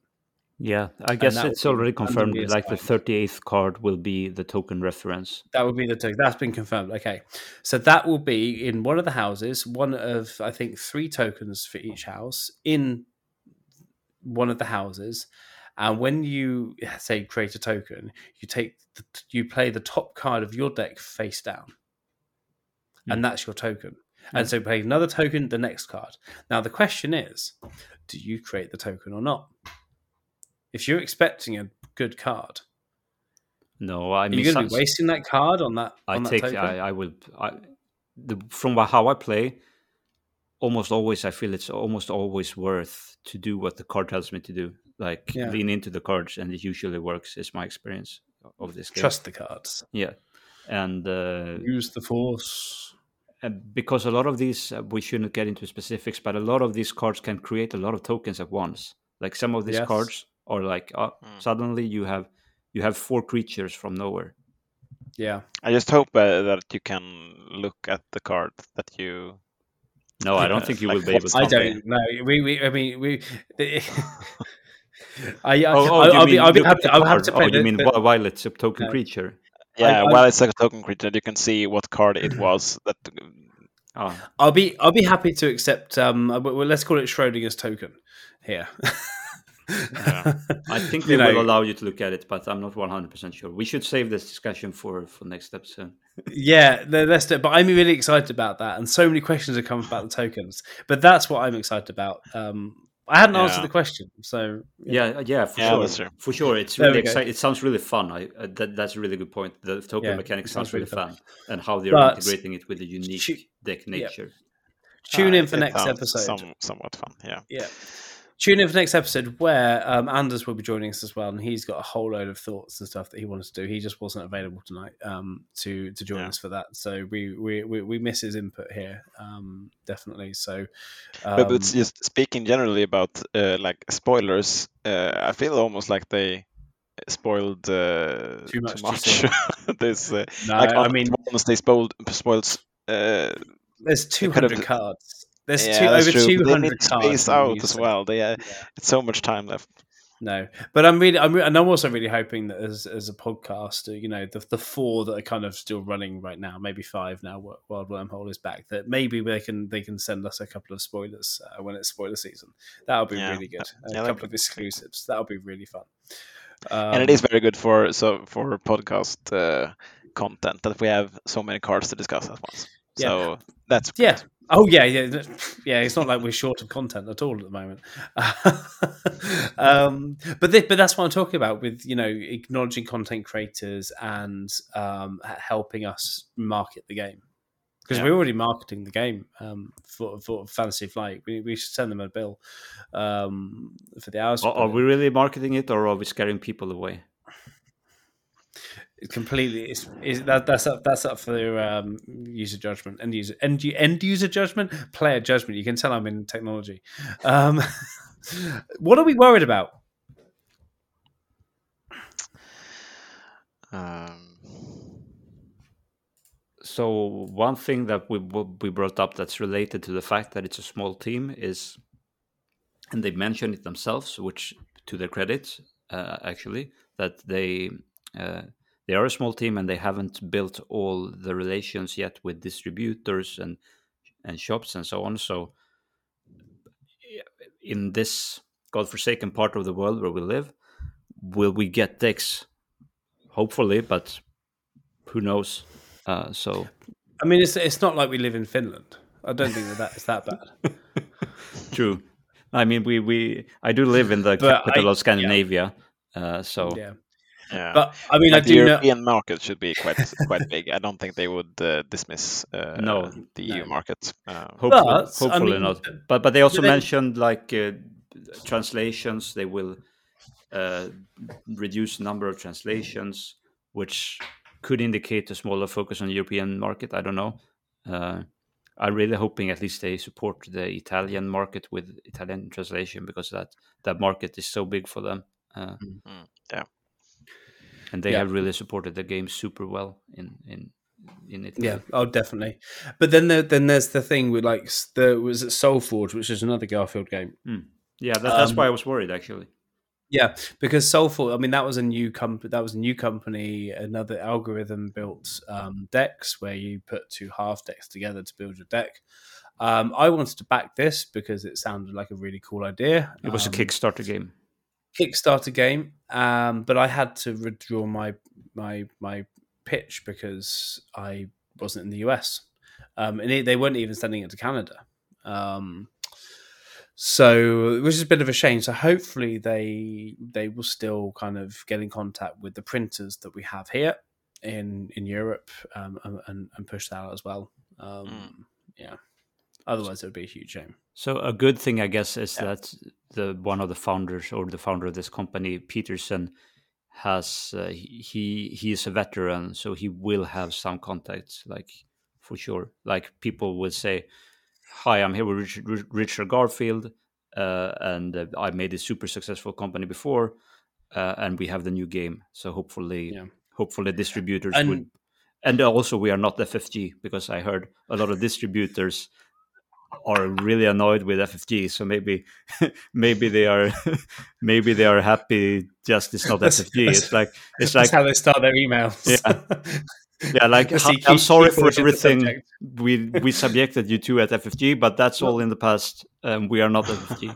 Yeah, I guess it's already confirmed. Like the thirty eighth card will be the token reference. That would be the token. That's been confirmed. Okay, so that will be in one of the houses. One of I think three tokens for each house in one of the houses. And when you say create a token, you take the, you play the top card of your deck face down, hmm. and that's your token. And so play another token, the next card. Now the question is, do you create the token or not? If you're expecting a good card, No, I are mean you going to be wasting that card on that? I on that take. token? I, I will. I, the, from how I play, almost always I feel it's almost always worth to do what the card tells me to do. Like Yeah. lean into the cards, and it usually works. Is my experience of this game. Trust the cards. Yeah, and uh, Use the force. because a lot of these, uh, we shouldn't get into specifics, but a lot of these cards can create a lot of tokens at once. Like some of these Yes. cards are like, uh, Mm. suddenly you have you have four creatures from nowhere. Yeah. I just hope uh, that you can look at the card that you. No, I don't [LAUGHS] think you like will be able to. I don't know. We, we, I mean, we. [LAUGHS] I, I, Oh, oh, I'll, you I'll be, mean I'll be look happy at to, the I'll have card. to Oh, you mean the- while it's a token No. creature? Yeah, I- while it's a token creature, you can see what card it was. That Ah, I'll be I'll be happy to accept. Um, uh, well, let's call it Schrodinger's token here. [LAUGHS] Yeah. I think [LAUGHS] You they will allow you to look at it, but I'm not 100% sure. We should save this discussion for for next episode. [LAUGHS] yeah, let's do it. But I'm really excited about that, and so many questions have come about the tokens. But that's what I'm excited about. Um, I hadn't answered the question, so Yeah, yeah, for Yeah, sure. that's. For sure, it's really exciting. It sounds really fun. I uh, that, that's a really good point. The token Yeah, mechanics sounds sounds really really fun, and how they're But- integrating it with the unique Shoot- deck yeah. nature. tune uh, in for next episode. Some, somewhat fun. Yeah. Yeah. Tune in for the next episode where um, Anders will be joining us as well, and he's got a whole load of thoughts and stuff that he wanted to do. He just wasn't available tonight um, to to join Yeah. us for that, so we we, we, we miss his input here um, definitely. So, but, but um, just speaking generally about uh, like spoilers, uh, I feel almost like they spoiled uh, Too much too much. [LAUGHS] this, uh, no, like I mean, they spoiled spoiled. Uh, there's 200 cards. There's yeah, two, over true, but two need cards. space out as well. They uh, Yeah. it's so much time left. No, but I'm really, I'm, re- and I'm also really hoping that as as a podcast, you know, the the four that are kind of still running right now, maybe five now, while Wild Wormhole is back, that maybe they can they can send us a couple of spoilers uh, when it's spoiler season. That'll be Yeah. really good. A Yeah, that'd couple of exclusives. That'll be really fun. Um, and it is very good for so for podcast uh, content that we have so many cards to discuss at once. Yeah. So that's Yeah. great. Oh yeah, yeah, yeah. It's not like we're short of content at all at the moment. [LAUGHS] um, but thi- but that's what I'm talking about with you know acknowledging content creators and um, helping us market the game because Yeah. we're already marketing the game um, for for Fantasy Flight. We, we should send them a bill um, for the hours. Are, are we really marketing it, or are we scaring people away? It's completely it's, it's that, that's up that's up for um, user judgment and user end, end user judgment player judgment. You can tell i'm in technology. Um, [LAUGHS] what are we worried about? Um, So one thing that we we brought up that's related to the fact that it's a small team is, and they mentioned it themselves, which to their credit, uh, actually, that they uh, they are a small team and they haven't built all the relations yet with distributors and and shops and so on. So in this godforsaken part of the world where we live, will we get decks? Hopefully, but who knows? Uh, so i mean it's it's not like we live in finland i don't think that that is that bad [LAUGHS] True. I mean, we we I do live in the But capital I- of Scandinavia, uh, so yeah yeah. but i mean Like i the do know European market should be quite quite [LAUGHS] big. I don't think they would uh, dismiss uh, No, the EU market. Uh, hopefully, But, I hopefully mean, not. But but they also but then- mentioned like uh, translations. They will uh, reduce number of translations, which could indicate a smaller focus on the European market. I don't know. Uh, I'm really hoping at least they support the Italian market with Italian translation because that that market is so big for them. Uh, Mm, yeah. And they Yeah. have really supported the game super well in in in Italy. Yeah, oh, definitely. But then there, then there's the thing with like the was it SolForge, which is another Garfield game. Yeah, that, that's Um, why I was worried actually. Yeah, because SolForge, I mean, that was a new company. That was a new company. Another algorithm built um, decks where you put two half decks together to build your deck. Um, I wanted to back this because it sounded like a really cool idea. It was Um, a Kickstarter game. Kickstarter game, um, but I had to withdraw my my my pitch because I wasn't in the US, um, and it, they weren't even sending it to Canada. Um, so, which is a bit of a shame. So, hopefully, they they will still kind of get in contact with the printers that we have here in in Europe um, and- and push that out as well. Um, Mm. Yeah. Otherwise, it would be a huge shame. So a good thing, I guess, is Yeah. that the one of the founders or the founder of this company, Petersen, has uh, he he is a veteran, so he will have some contacts like for sure. Like people will say, "Hi, I'm here with Richard, Richard Garfield, uh, and uh, I made a super successful company before, uh, and we have the new game. So hopefully, yeah. hopefully distributors and, would." And also, we are not FFG because I heard a lot of distributors are really annoyed with FFG. So maybe [LAUGHS] maybe they are [LAUGHS] maybe they are happy. Just it's not FFG. It's like it's like how they start their emails. Yeah. [LAUGHS] Yeah, like I'm sorry for everything we we subjected you to at FFG, but that's all in the past. Um, we are not FFG.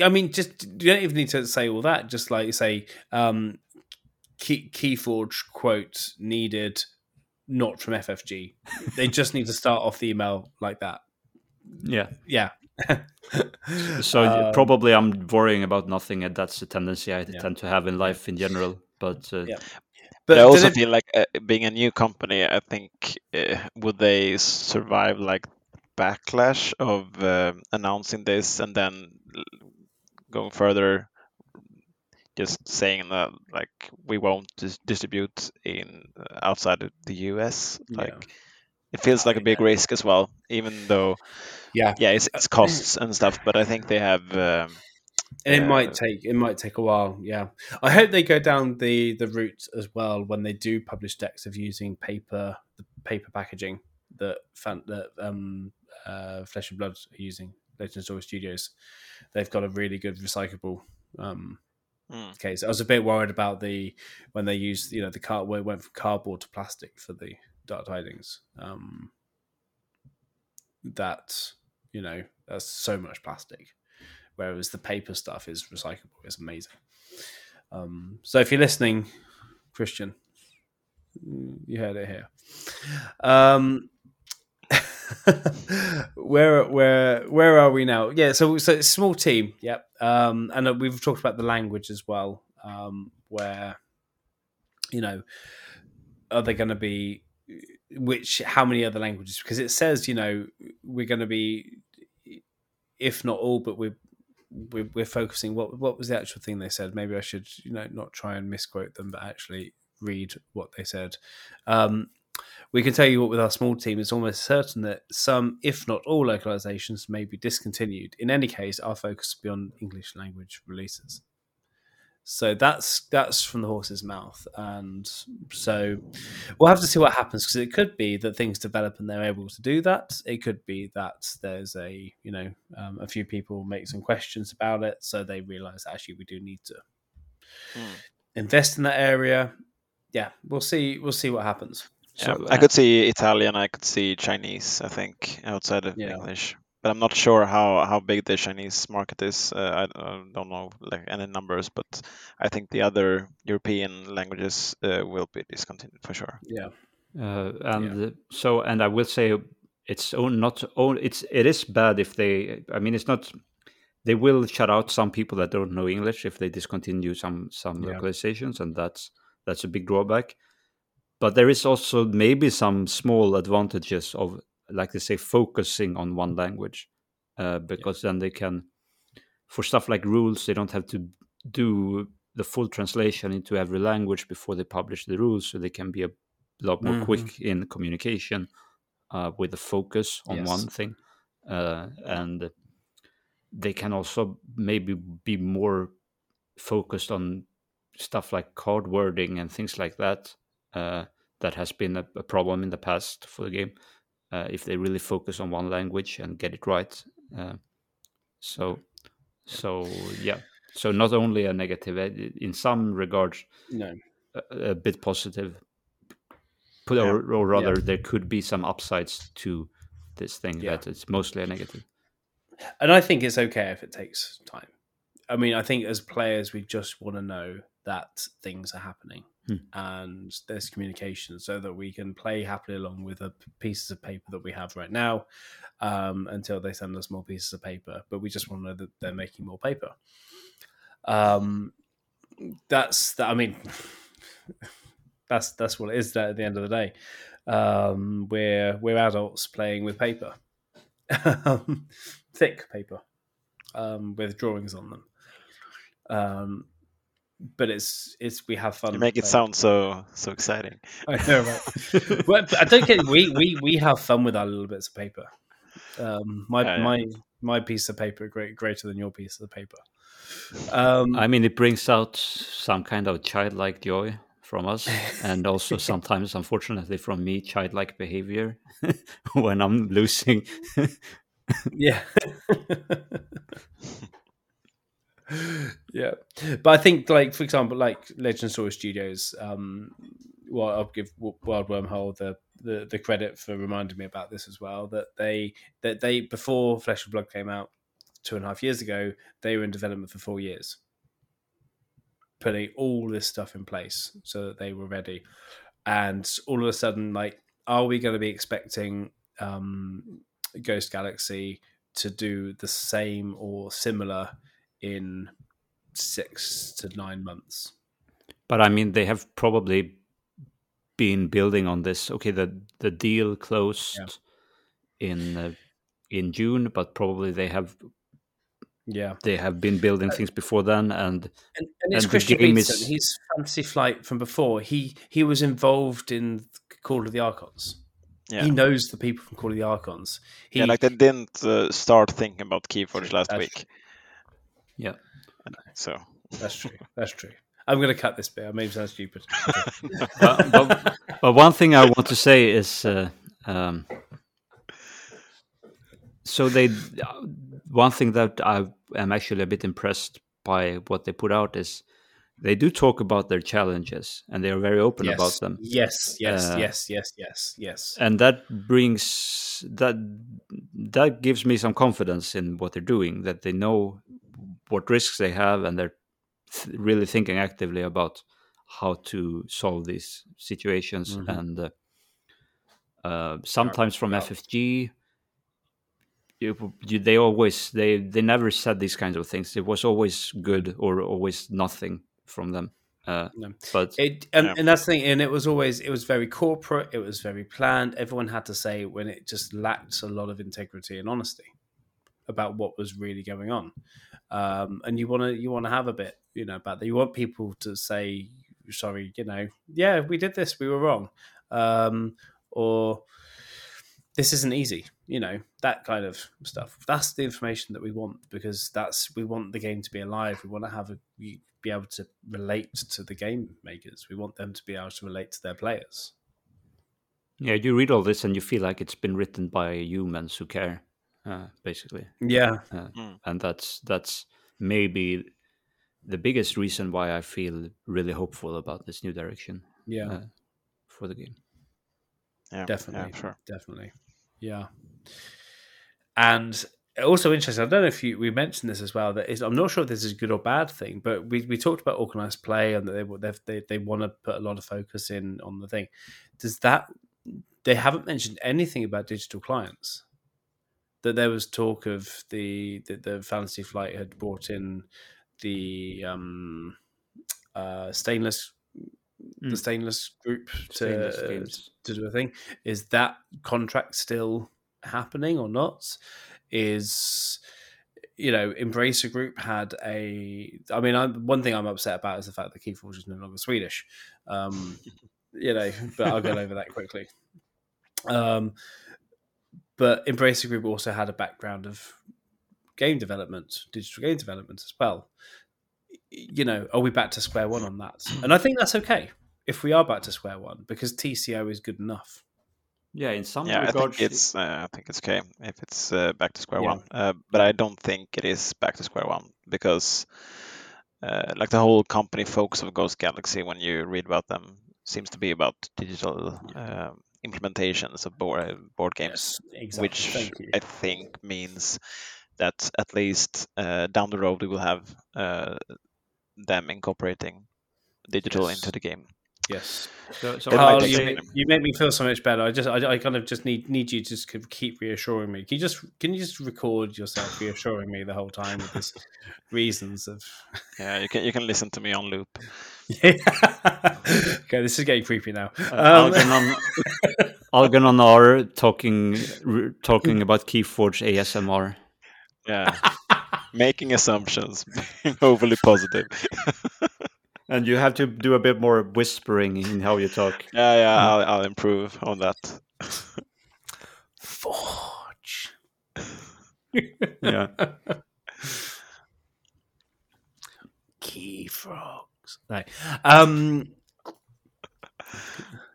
I mean, just you don't even need to say all that. Just like you say, um, Key, Keyforge quote needed not from FFG. they just need to start off the email like that. Yeah. Yeah. [LAUGHS] so um, probably I'm worrying about nothing, and that's a tendency I yeah. tend to have in life in general. But uh, yeah. But I also it... feel like uh, being a new company, I think uh, would they survive like backlash of uh, announcing this and then going further just saying that like we won't dis- distribute in uh, outside of the US. Like yeah. It feels like a big risk as well, even though yeah, yeah, it's, it's costs and stuff. But I think they have. Um, and it uh, might take it might take a while. Yeah, I hope they go down the the route as well when they do publish decks of using paper the paper packaging that fan, that um, uh, Flesh and Blood are using. Legend Story Studios, they've got a really good recyclable um, Mm. case. I was a bit worried about the when they used you know the car where it went from cardboard to plastic for the Dark Tidings. Um, that you know that's so much plastic, whereas the paper stuff is recyclable. It's amazing. Um, so if you're listening, Christian, you heard it here. Um, [LAUGHS] where where where are we now? Yeah, so so small team. Yep. Um, and we've talked about the language as well. Um, where you know, are they going to be which? How many other languages? Because it says you know we're going to be, if not all, but we're we're, we're focusing. What what was the actual thing they said? Maybe I should you know not try and misquote them, but actually read what they said. Um, we can tell you what with our small team, it's almost certain that some, if not all, localizations may be discontinued. In any case, our focus will be on English language releases. So that's that's from the horse's mouth, and so we'll have to see what happens because it could be that things develop and they're able to do that. It could be that there's a you know um, a few people make some questions about it, so they realise actually we do need to mm. invest in that area. Yeah, we'll see. We'll see what happens. So, yeah, I could see Italian, I could see Chinese. I think outside of yeah. English, but I'm not sure how, how big the Chinese market is. Uh, I, I, don't know like any numbers, but I think the other European languages uh, will be discontinued for sure. Yeah, uh, and yeah. so and I will say it's not own, it's it is bad if they. I mean, it's not. They will shut out some people that don't know English if they discontinue some some yeah. localizations, and that's that's a big drawback but there is also maybe some small advantages of like they say focusing on one language uh, because yeah. then they can for stuff like rules they don't have to do the full translation into every language before they publish the rules so they can be a lot more mm-hmm. quick in communication uh, with a focus on yes. one thing uh, and they can also maybe be more focused on stuff like card wording and things like that uh, that has been a, a, problem in the past for the game. Uh, if they really focus on one language and get it right, uh, so so yeah, so not only a negative uh, in some regards, no, a, a bit positive. Put, yeah. or, or, rather, yeah. there could be some upsides to this thing yeah. that it's mostly a negative. And I think it's okay if it takes time. I mean, I think as players, we just want to know that things are happening hmm. and there's communication so that we can play happily along with the pieces of paper that we have right now um, until they send us more pieces of paper. But we just want to know that they're making more paper. Um, that's that. I mean, [LAUGHS] that's that's what it is. That At the end of the day, um, we're we're adults playing with paper, [LAUGHS] thick paper, um, with drawings on them. Um, but it's it's we have fun. You make it playing. sound so so exciting. [LAUGHS] I know, right? [LAUGHS] but I don't get we we we have fun with our little bits of paper. Um, my Yeah, yeah. my my piece of paper great greater than your piece of the paper. Um, I mean, it brings out some kind of childlike joy from us, [LAUGHS] and also sometimes, unfortunately, from me, childlike behavior when I'm losing. yeah. Yeah, but I think, like for example, like Legend Story Studios. Um, well, I'll give Wild Wormhole the, the the credit for reminding me about this as well. That they that they before Flesh and Blood came out two and a half years ago, they were in development for four years, putting all this stuff in place so that they were ready. And all of a sudden, like, are we going to be expecting um, Ghost Galaxy to do the same or similar in six to nine months? But I mean, they have probably been building on this. Okay, the the deal closed in uh, in June, but probably they have Yeah, they have been building things before then, and and, and it's And the Christian game Petersen. is- He's Fantasy Flight from before. He he was involved in Call of the Archons. Yeah. He knows the people from Call of the Archons. He, yeah, like they didn't uh, start thinking about Keyforge last That's week. Yeah. So That's true. That's true. I'm going to cut this bit. I may sound stupid. [LAUGHS] but, but, but one thing I want to say is, uh, um, so they, one thing that I am actually a bit impressed by what they put out is they do talk about their challenges and they are very open yes. about them, Yes, yes, Uh, yes, yes, yes, yes. and that brings that that gives me some confidence in what they're doing. That they know what risks they have and they're th- really thinking actively about how to solve these situations Mhm. and uh, uh, sometimes from ffg you, they always they they never said these kinds of things it was always good or always nothing from them uh, No. but It and, Yeah. and that's the thing, and it was always it was very corporate. It was very planned. Everyone had to say when it just lacked a lot of integrity and honesty about what was really going on. Um, and you want to you want to have a bit, you know, about that. You want people to say, "Sorry, you know, yeah, we did this. We were wrong," um, or "This isn't easy." You know, that kind of stuff. That's the information that we want because that's we want the game to be alive. We want to have a be able to relate to the game makers. We want them to be able to relate to their players. yeah you read all this and you feel like it's been written by humans who care uh, basically Yeah, and that's that's maybe the biggest reason why I feel really hopeful about this new direction yeah, uh, for the game. yeah, definitely, yeah, sure. definitely, yeah. And also interesting. I don't know if you we mentioned this as well. That is, I'm not sure if this is a good or bad thing, but we, we talked about organized play and that they they've- they they want to put a lot of focus in on the thing. Does that they haven't mentioned anything about digital clients? That there was talk of the that the Fantasy Flight had brought in the um, uh, stainless the Mm. stainless group to Stainless games. to do a thing. Is that contract still happening or not? Is you know, Embracer Group had a. I mean, I'm, one thing I'm upset about is the fact that Keyforge is no longer Swedish. Um, you know, but I'll get over that quickly. Um, but Embracer Group also had a background of game development, digital game development as well. You know, are we back to square one on that? And I think that's okay if we are back to square one because TCO is good enough. Yeah, in some Yeah, I think it's uh, I think it's okay if it's uh, back to square Yeah. one. Uh, but I don't think it is back to square one because uh, like the whole company focus of Ghost Galaxy when you read about them seems to be about digital um implementations of board board games, exactly. which I think means that at least uh, down the road we will have uh, them incorporating digital Yes. into the game. Yes. so, so It I might Carl, you, say, you make me feel so much better. I just, I, I kind of just need need you to just keep reassuring me. Can you just, can you just record yourself reassuring me the whole time with this [LAUGHS] reasons of? Yeah, you can you can listen to me on loop. [LAUGHS] okay, this is getting creepy now. uh, Um, Algernon, [LAUGHS] Algernon R talking r- talking about Keyforge ASMR. Yeah. [LAUGHS] Making assumptions, being overly positive. and you have to do a bit more whispering in how you talk. Yeah, yeah, I'll, I'll improve on that. Forge. Yeah. Key No. Um,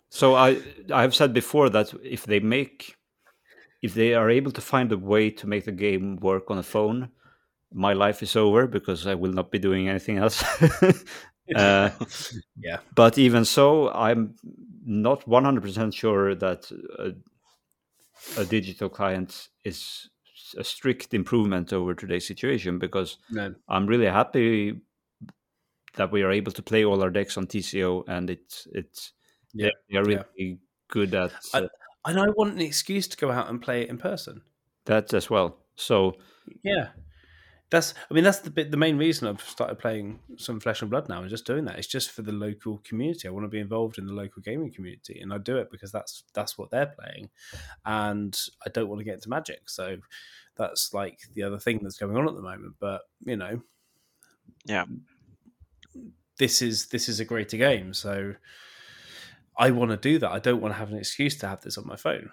So I I've said before that if they make if they are able to find a way to make the game work on a phone, my life is over because I will not be doing anything else. [LAUGHS] uh, yeah. but even so, I'm not 100% sure that a, a digital client is a strict improvement over today's situation because No. I'm really happy that we are able to play all our decks on TCO and it's it's Yeah. they are Yeah. really good at I- uh, And I want an excuse to go out and play it in person. that as well. So Yeah. That's I mean that's the bit the main reason I've started playing some flesh and blood now and just doing that. It's just for the local community. I want to be involved in the local gaming community and I do it because that's that's what they're playing. And I don't want to get into magic. So that's like the other thing that's going on at the moment. But, you know, Yeah. This is this is a greater game. So I want to do that. I don't want to have an excuse to have this on my phone.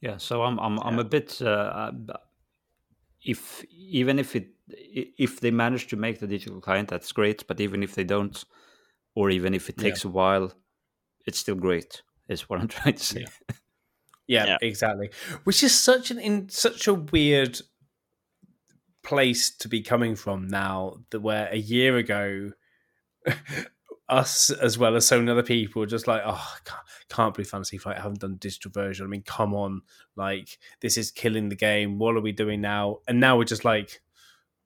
yeah, so I'm I'm I'm a bit uh, uh, if even if it if they manage to make the digital client, that's great. But even if they don't, or even if it Yeah. takes a while, it's still great. Is what I'm trying to say. Yeah, Yeah. exactly. Which is such an in such a weird place to be coming from now that where a year ago [LAUGHS] us as well as so many other people were just like oh can't, can't believe fantasy flight haven't done digital version. I mean come on like this is killing the game. What are we doing now? And now we're just like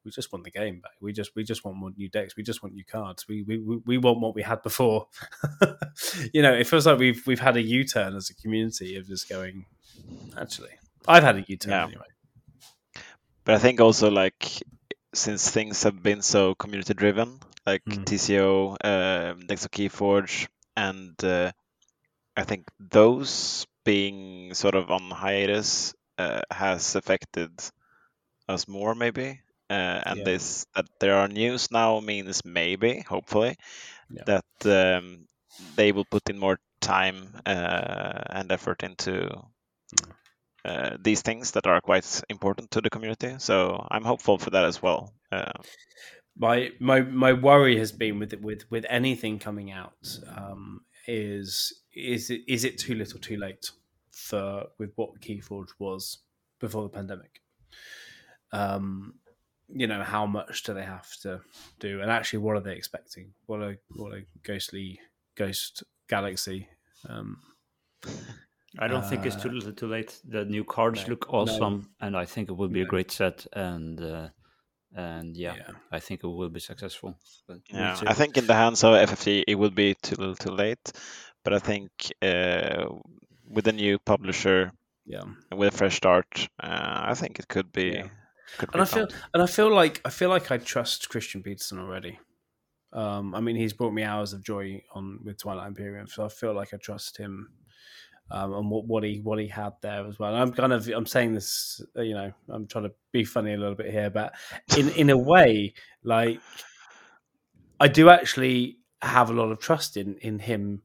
we just want the game back. We just we just want more new decks. We just want new cards. We we, we- we want what we had before. [LAUGHS] You know it feels like we've we've had a u-turn as a community of just going actually i've had a u-turn Yeah. anyway But I think also like since things have been so community driven, like Mm. TCO, uh, Nexo Keyforge, and uh, I think those being sort of on hiatus uh, has affected us more maybe. Uh, and Yeah. this that there are news now means maybe, hopefully, Yeah. that um, they will put in more time uh, and effort into uh, these things that are quite important to the community. So I'm hopeful for that as well. Uh, my my my worry has been with with with anything coming out um, is is it is it too little too late for with what Keyforge was before the pandemic. Um, you know how much do they have to do, and actually, what are they expecting? What a what a ghostly ghost galaxy. Um, I don't think it's too Uh, little too late. The new cards no, look no. awesome, and I think it will be a great set. And uh, and yeah, I think it will be successful. But we'll yeah. I think in the hands of FFG it will be too little too late, but I think uh, with a new publisher yeah. with a fresh start, uh, I think it could be. Yeah. Could be and I feel and I feel like I feel like I trust Christian Petersen already. Um, I mean, he's brought me hours of joy on with Twilight Imperium, so I feel like I trust him um, and what, what he what he had there as well. I'm kind of I'm saying this, uh, you know, I'm trying to be funny a little bit here, but in in a way, like I do actually have a lot of trust in in him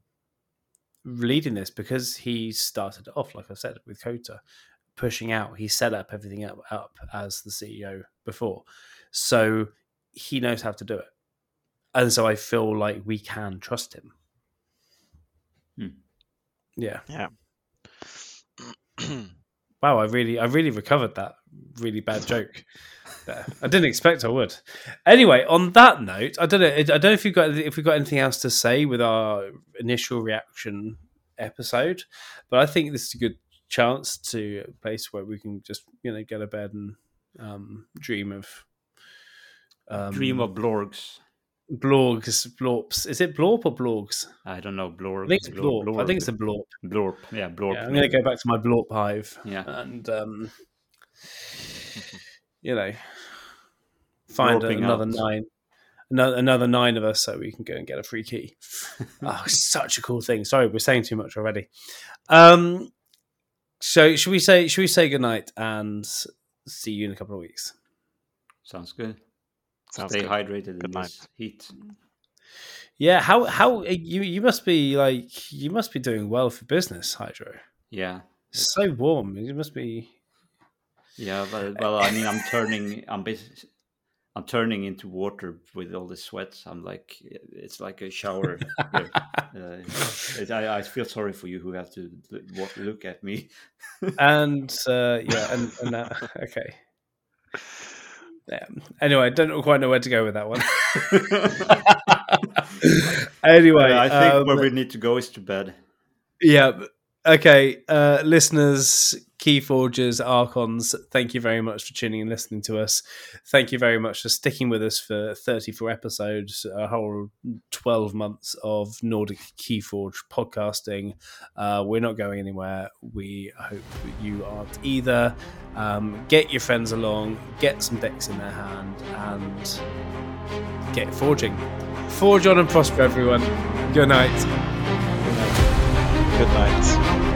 leading this because he started off, like I said, with Kota, pushing out. He set up everything up, up as the CEO before, so he knows how to do it, and so I feel like we can trust him. Hmm. Yeah. Yeah. [CLEARS THROAT] Wow, I really, I really recovered that really bad joke. there. I didn't expect I would. Anyway, on that note, I don't know. I don't know if you've got if we've got anything else to say with our initial reaction episode, but I think this is a good chance to a place where we can just you know go to bed and um, dream of um, Dream of Blorgs. Blorgs, blorps. Is it blorp or blorgs? I don't know Blorg. I think it's blorp. I think it's a blorp. Blorp. Yeah, Blorp. Yeah, I'm going to go back to my blorp hive. Yeah. and um, [LAUGHS] you know, find Blorping another out. nine, another, another nine of us, so we can go and get a free key. [LAUGHS] oh, such a cool thing. Sorry, we're saying too much already. Um, so should we say should we say goodnight and see you in a couple of weeks? Sounds good. Sounds Stay good. hydrated Good in night. this heat. Yeah, how how you you must be like you must be doing well for business, Hydro. Yeah, It's so warm. You must be. yeah. But, well, I mean, I'm turning. I'm bas- I'm turning into water with all the sweat. I'm like, it's like a shower. [LAUGHS] Uh, it- I, I feel sorry for you who have to look at me. [LAUGHS] and uh, yeah, and, and uh, [LAUGHS] okay. Yeah. Anyway, I don't quite know where to go with that one. [LAUGHS] [LAUGHS] anyway, I think um, where we need to go is to bed. Yeah. Okay, uh, listeners, Keyforgers, Archons, thank you very much for tuning and listening to us. Thank you very much for sticking with us for 34 episodes, a whole 12 months of Nordic Keyforge podcasting. Uh, we're not going anywhere. We hope that you aren't either. Um, get your friends along, get some decks in their hand, and get forging. Forge on and prosper, everyone. Good night. Good night.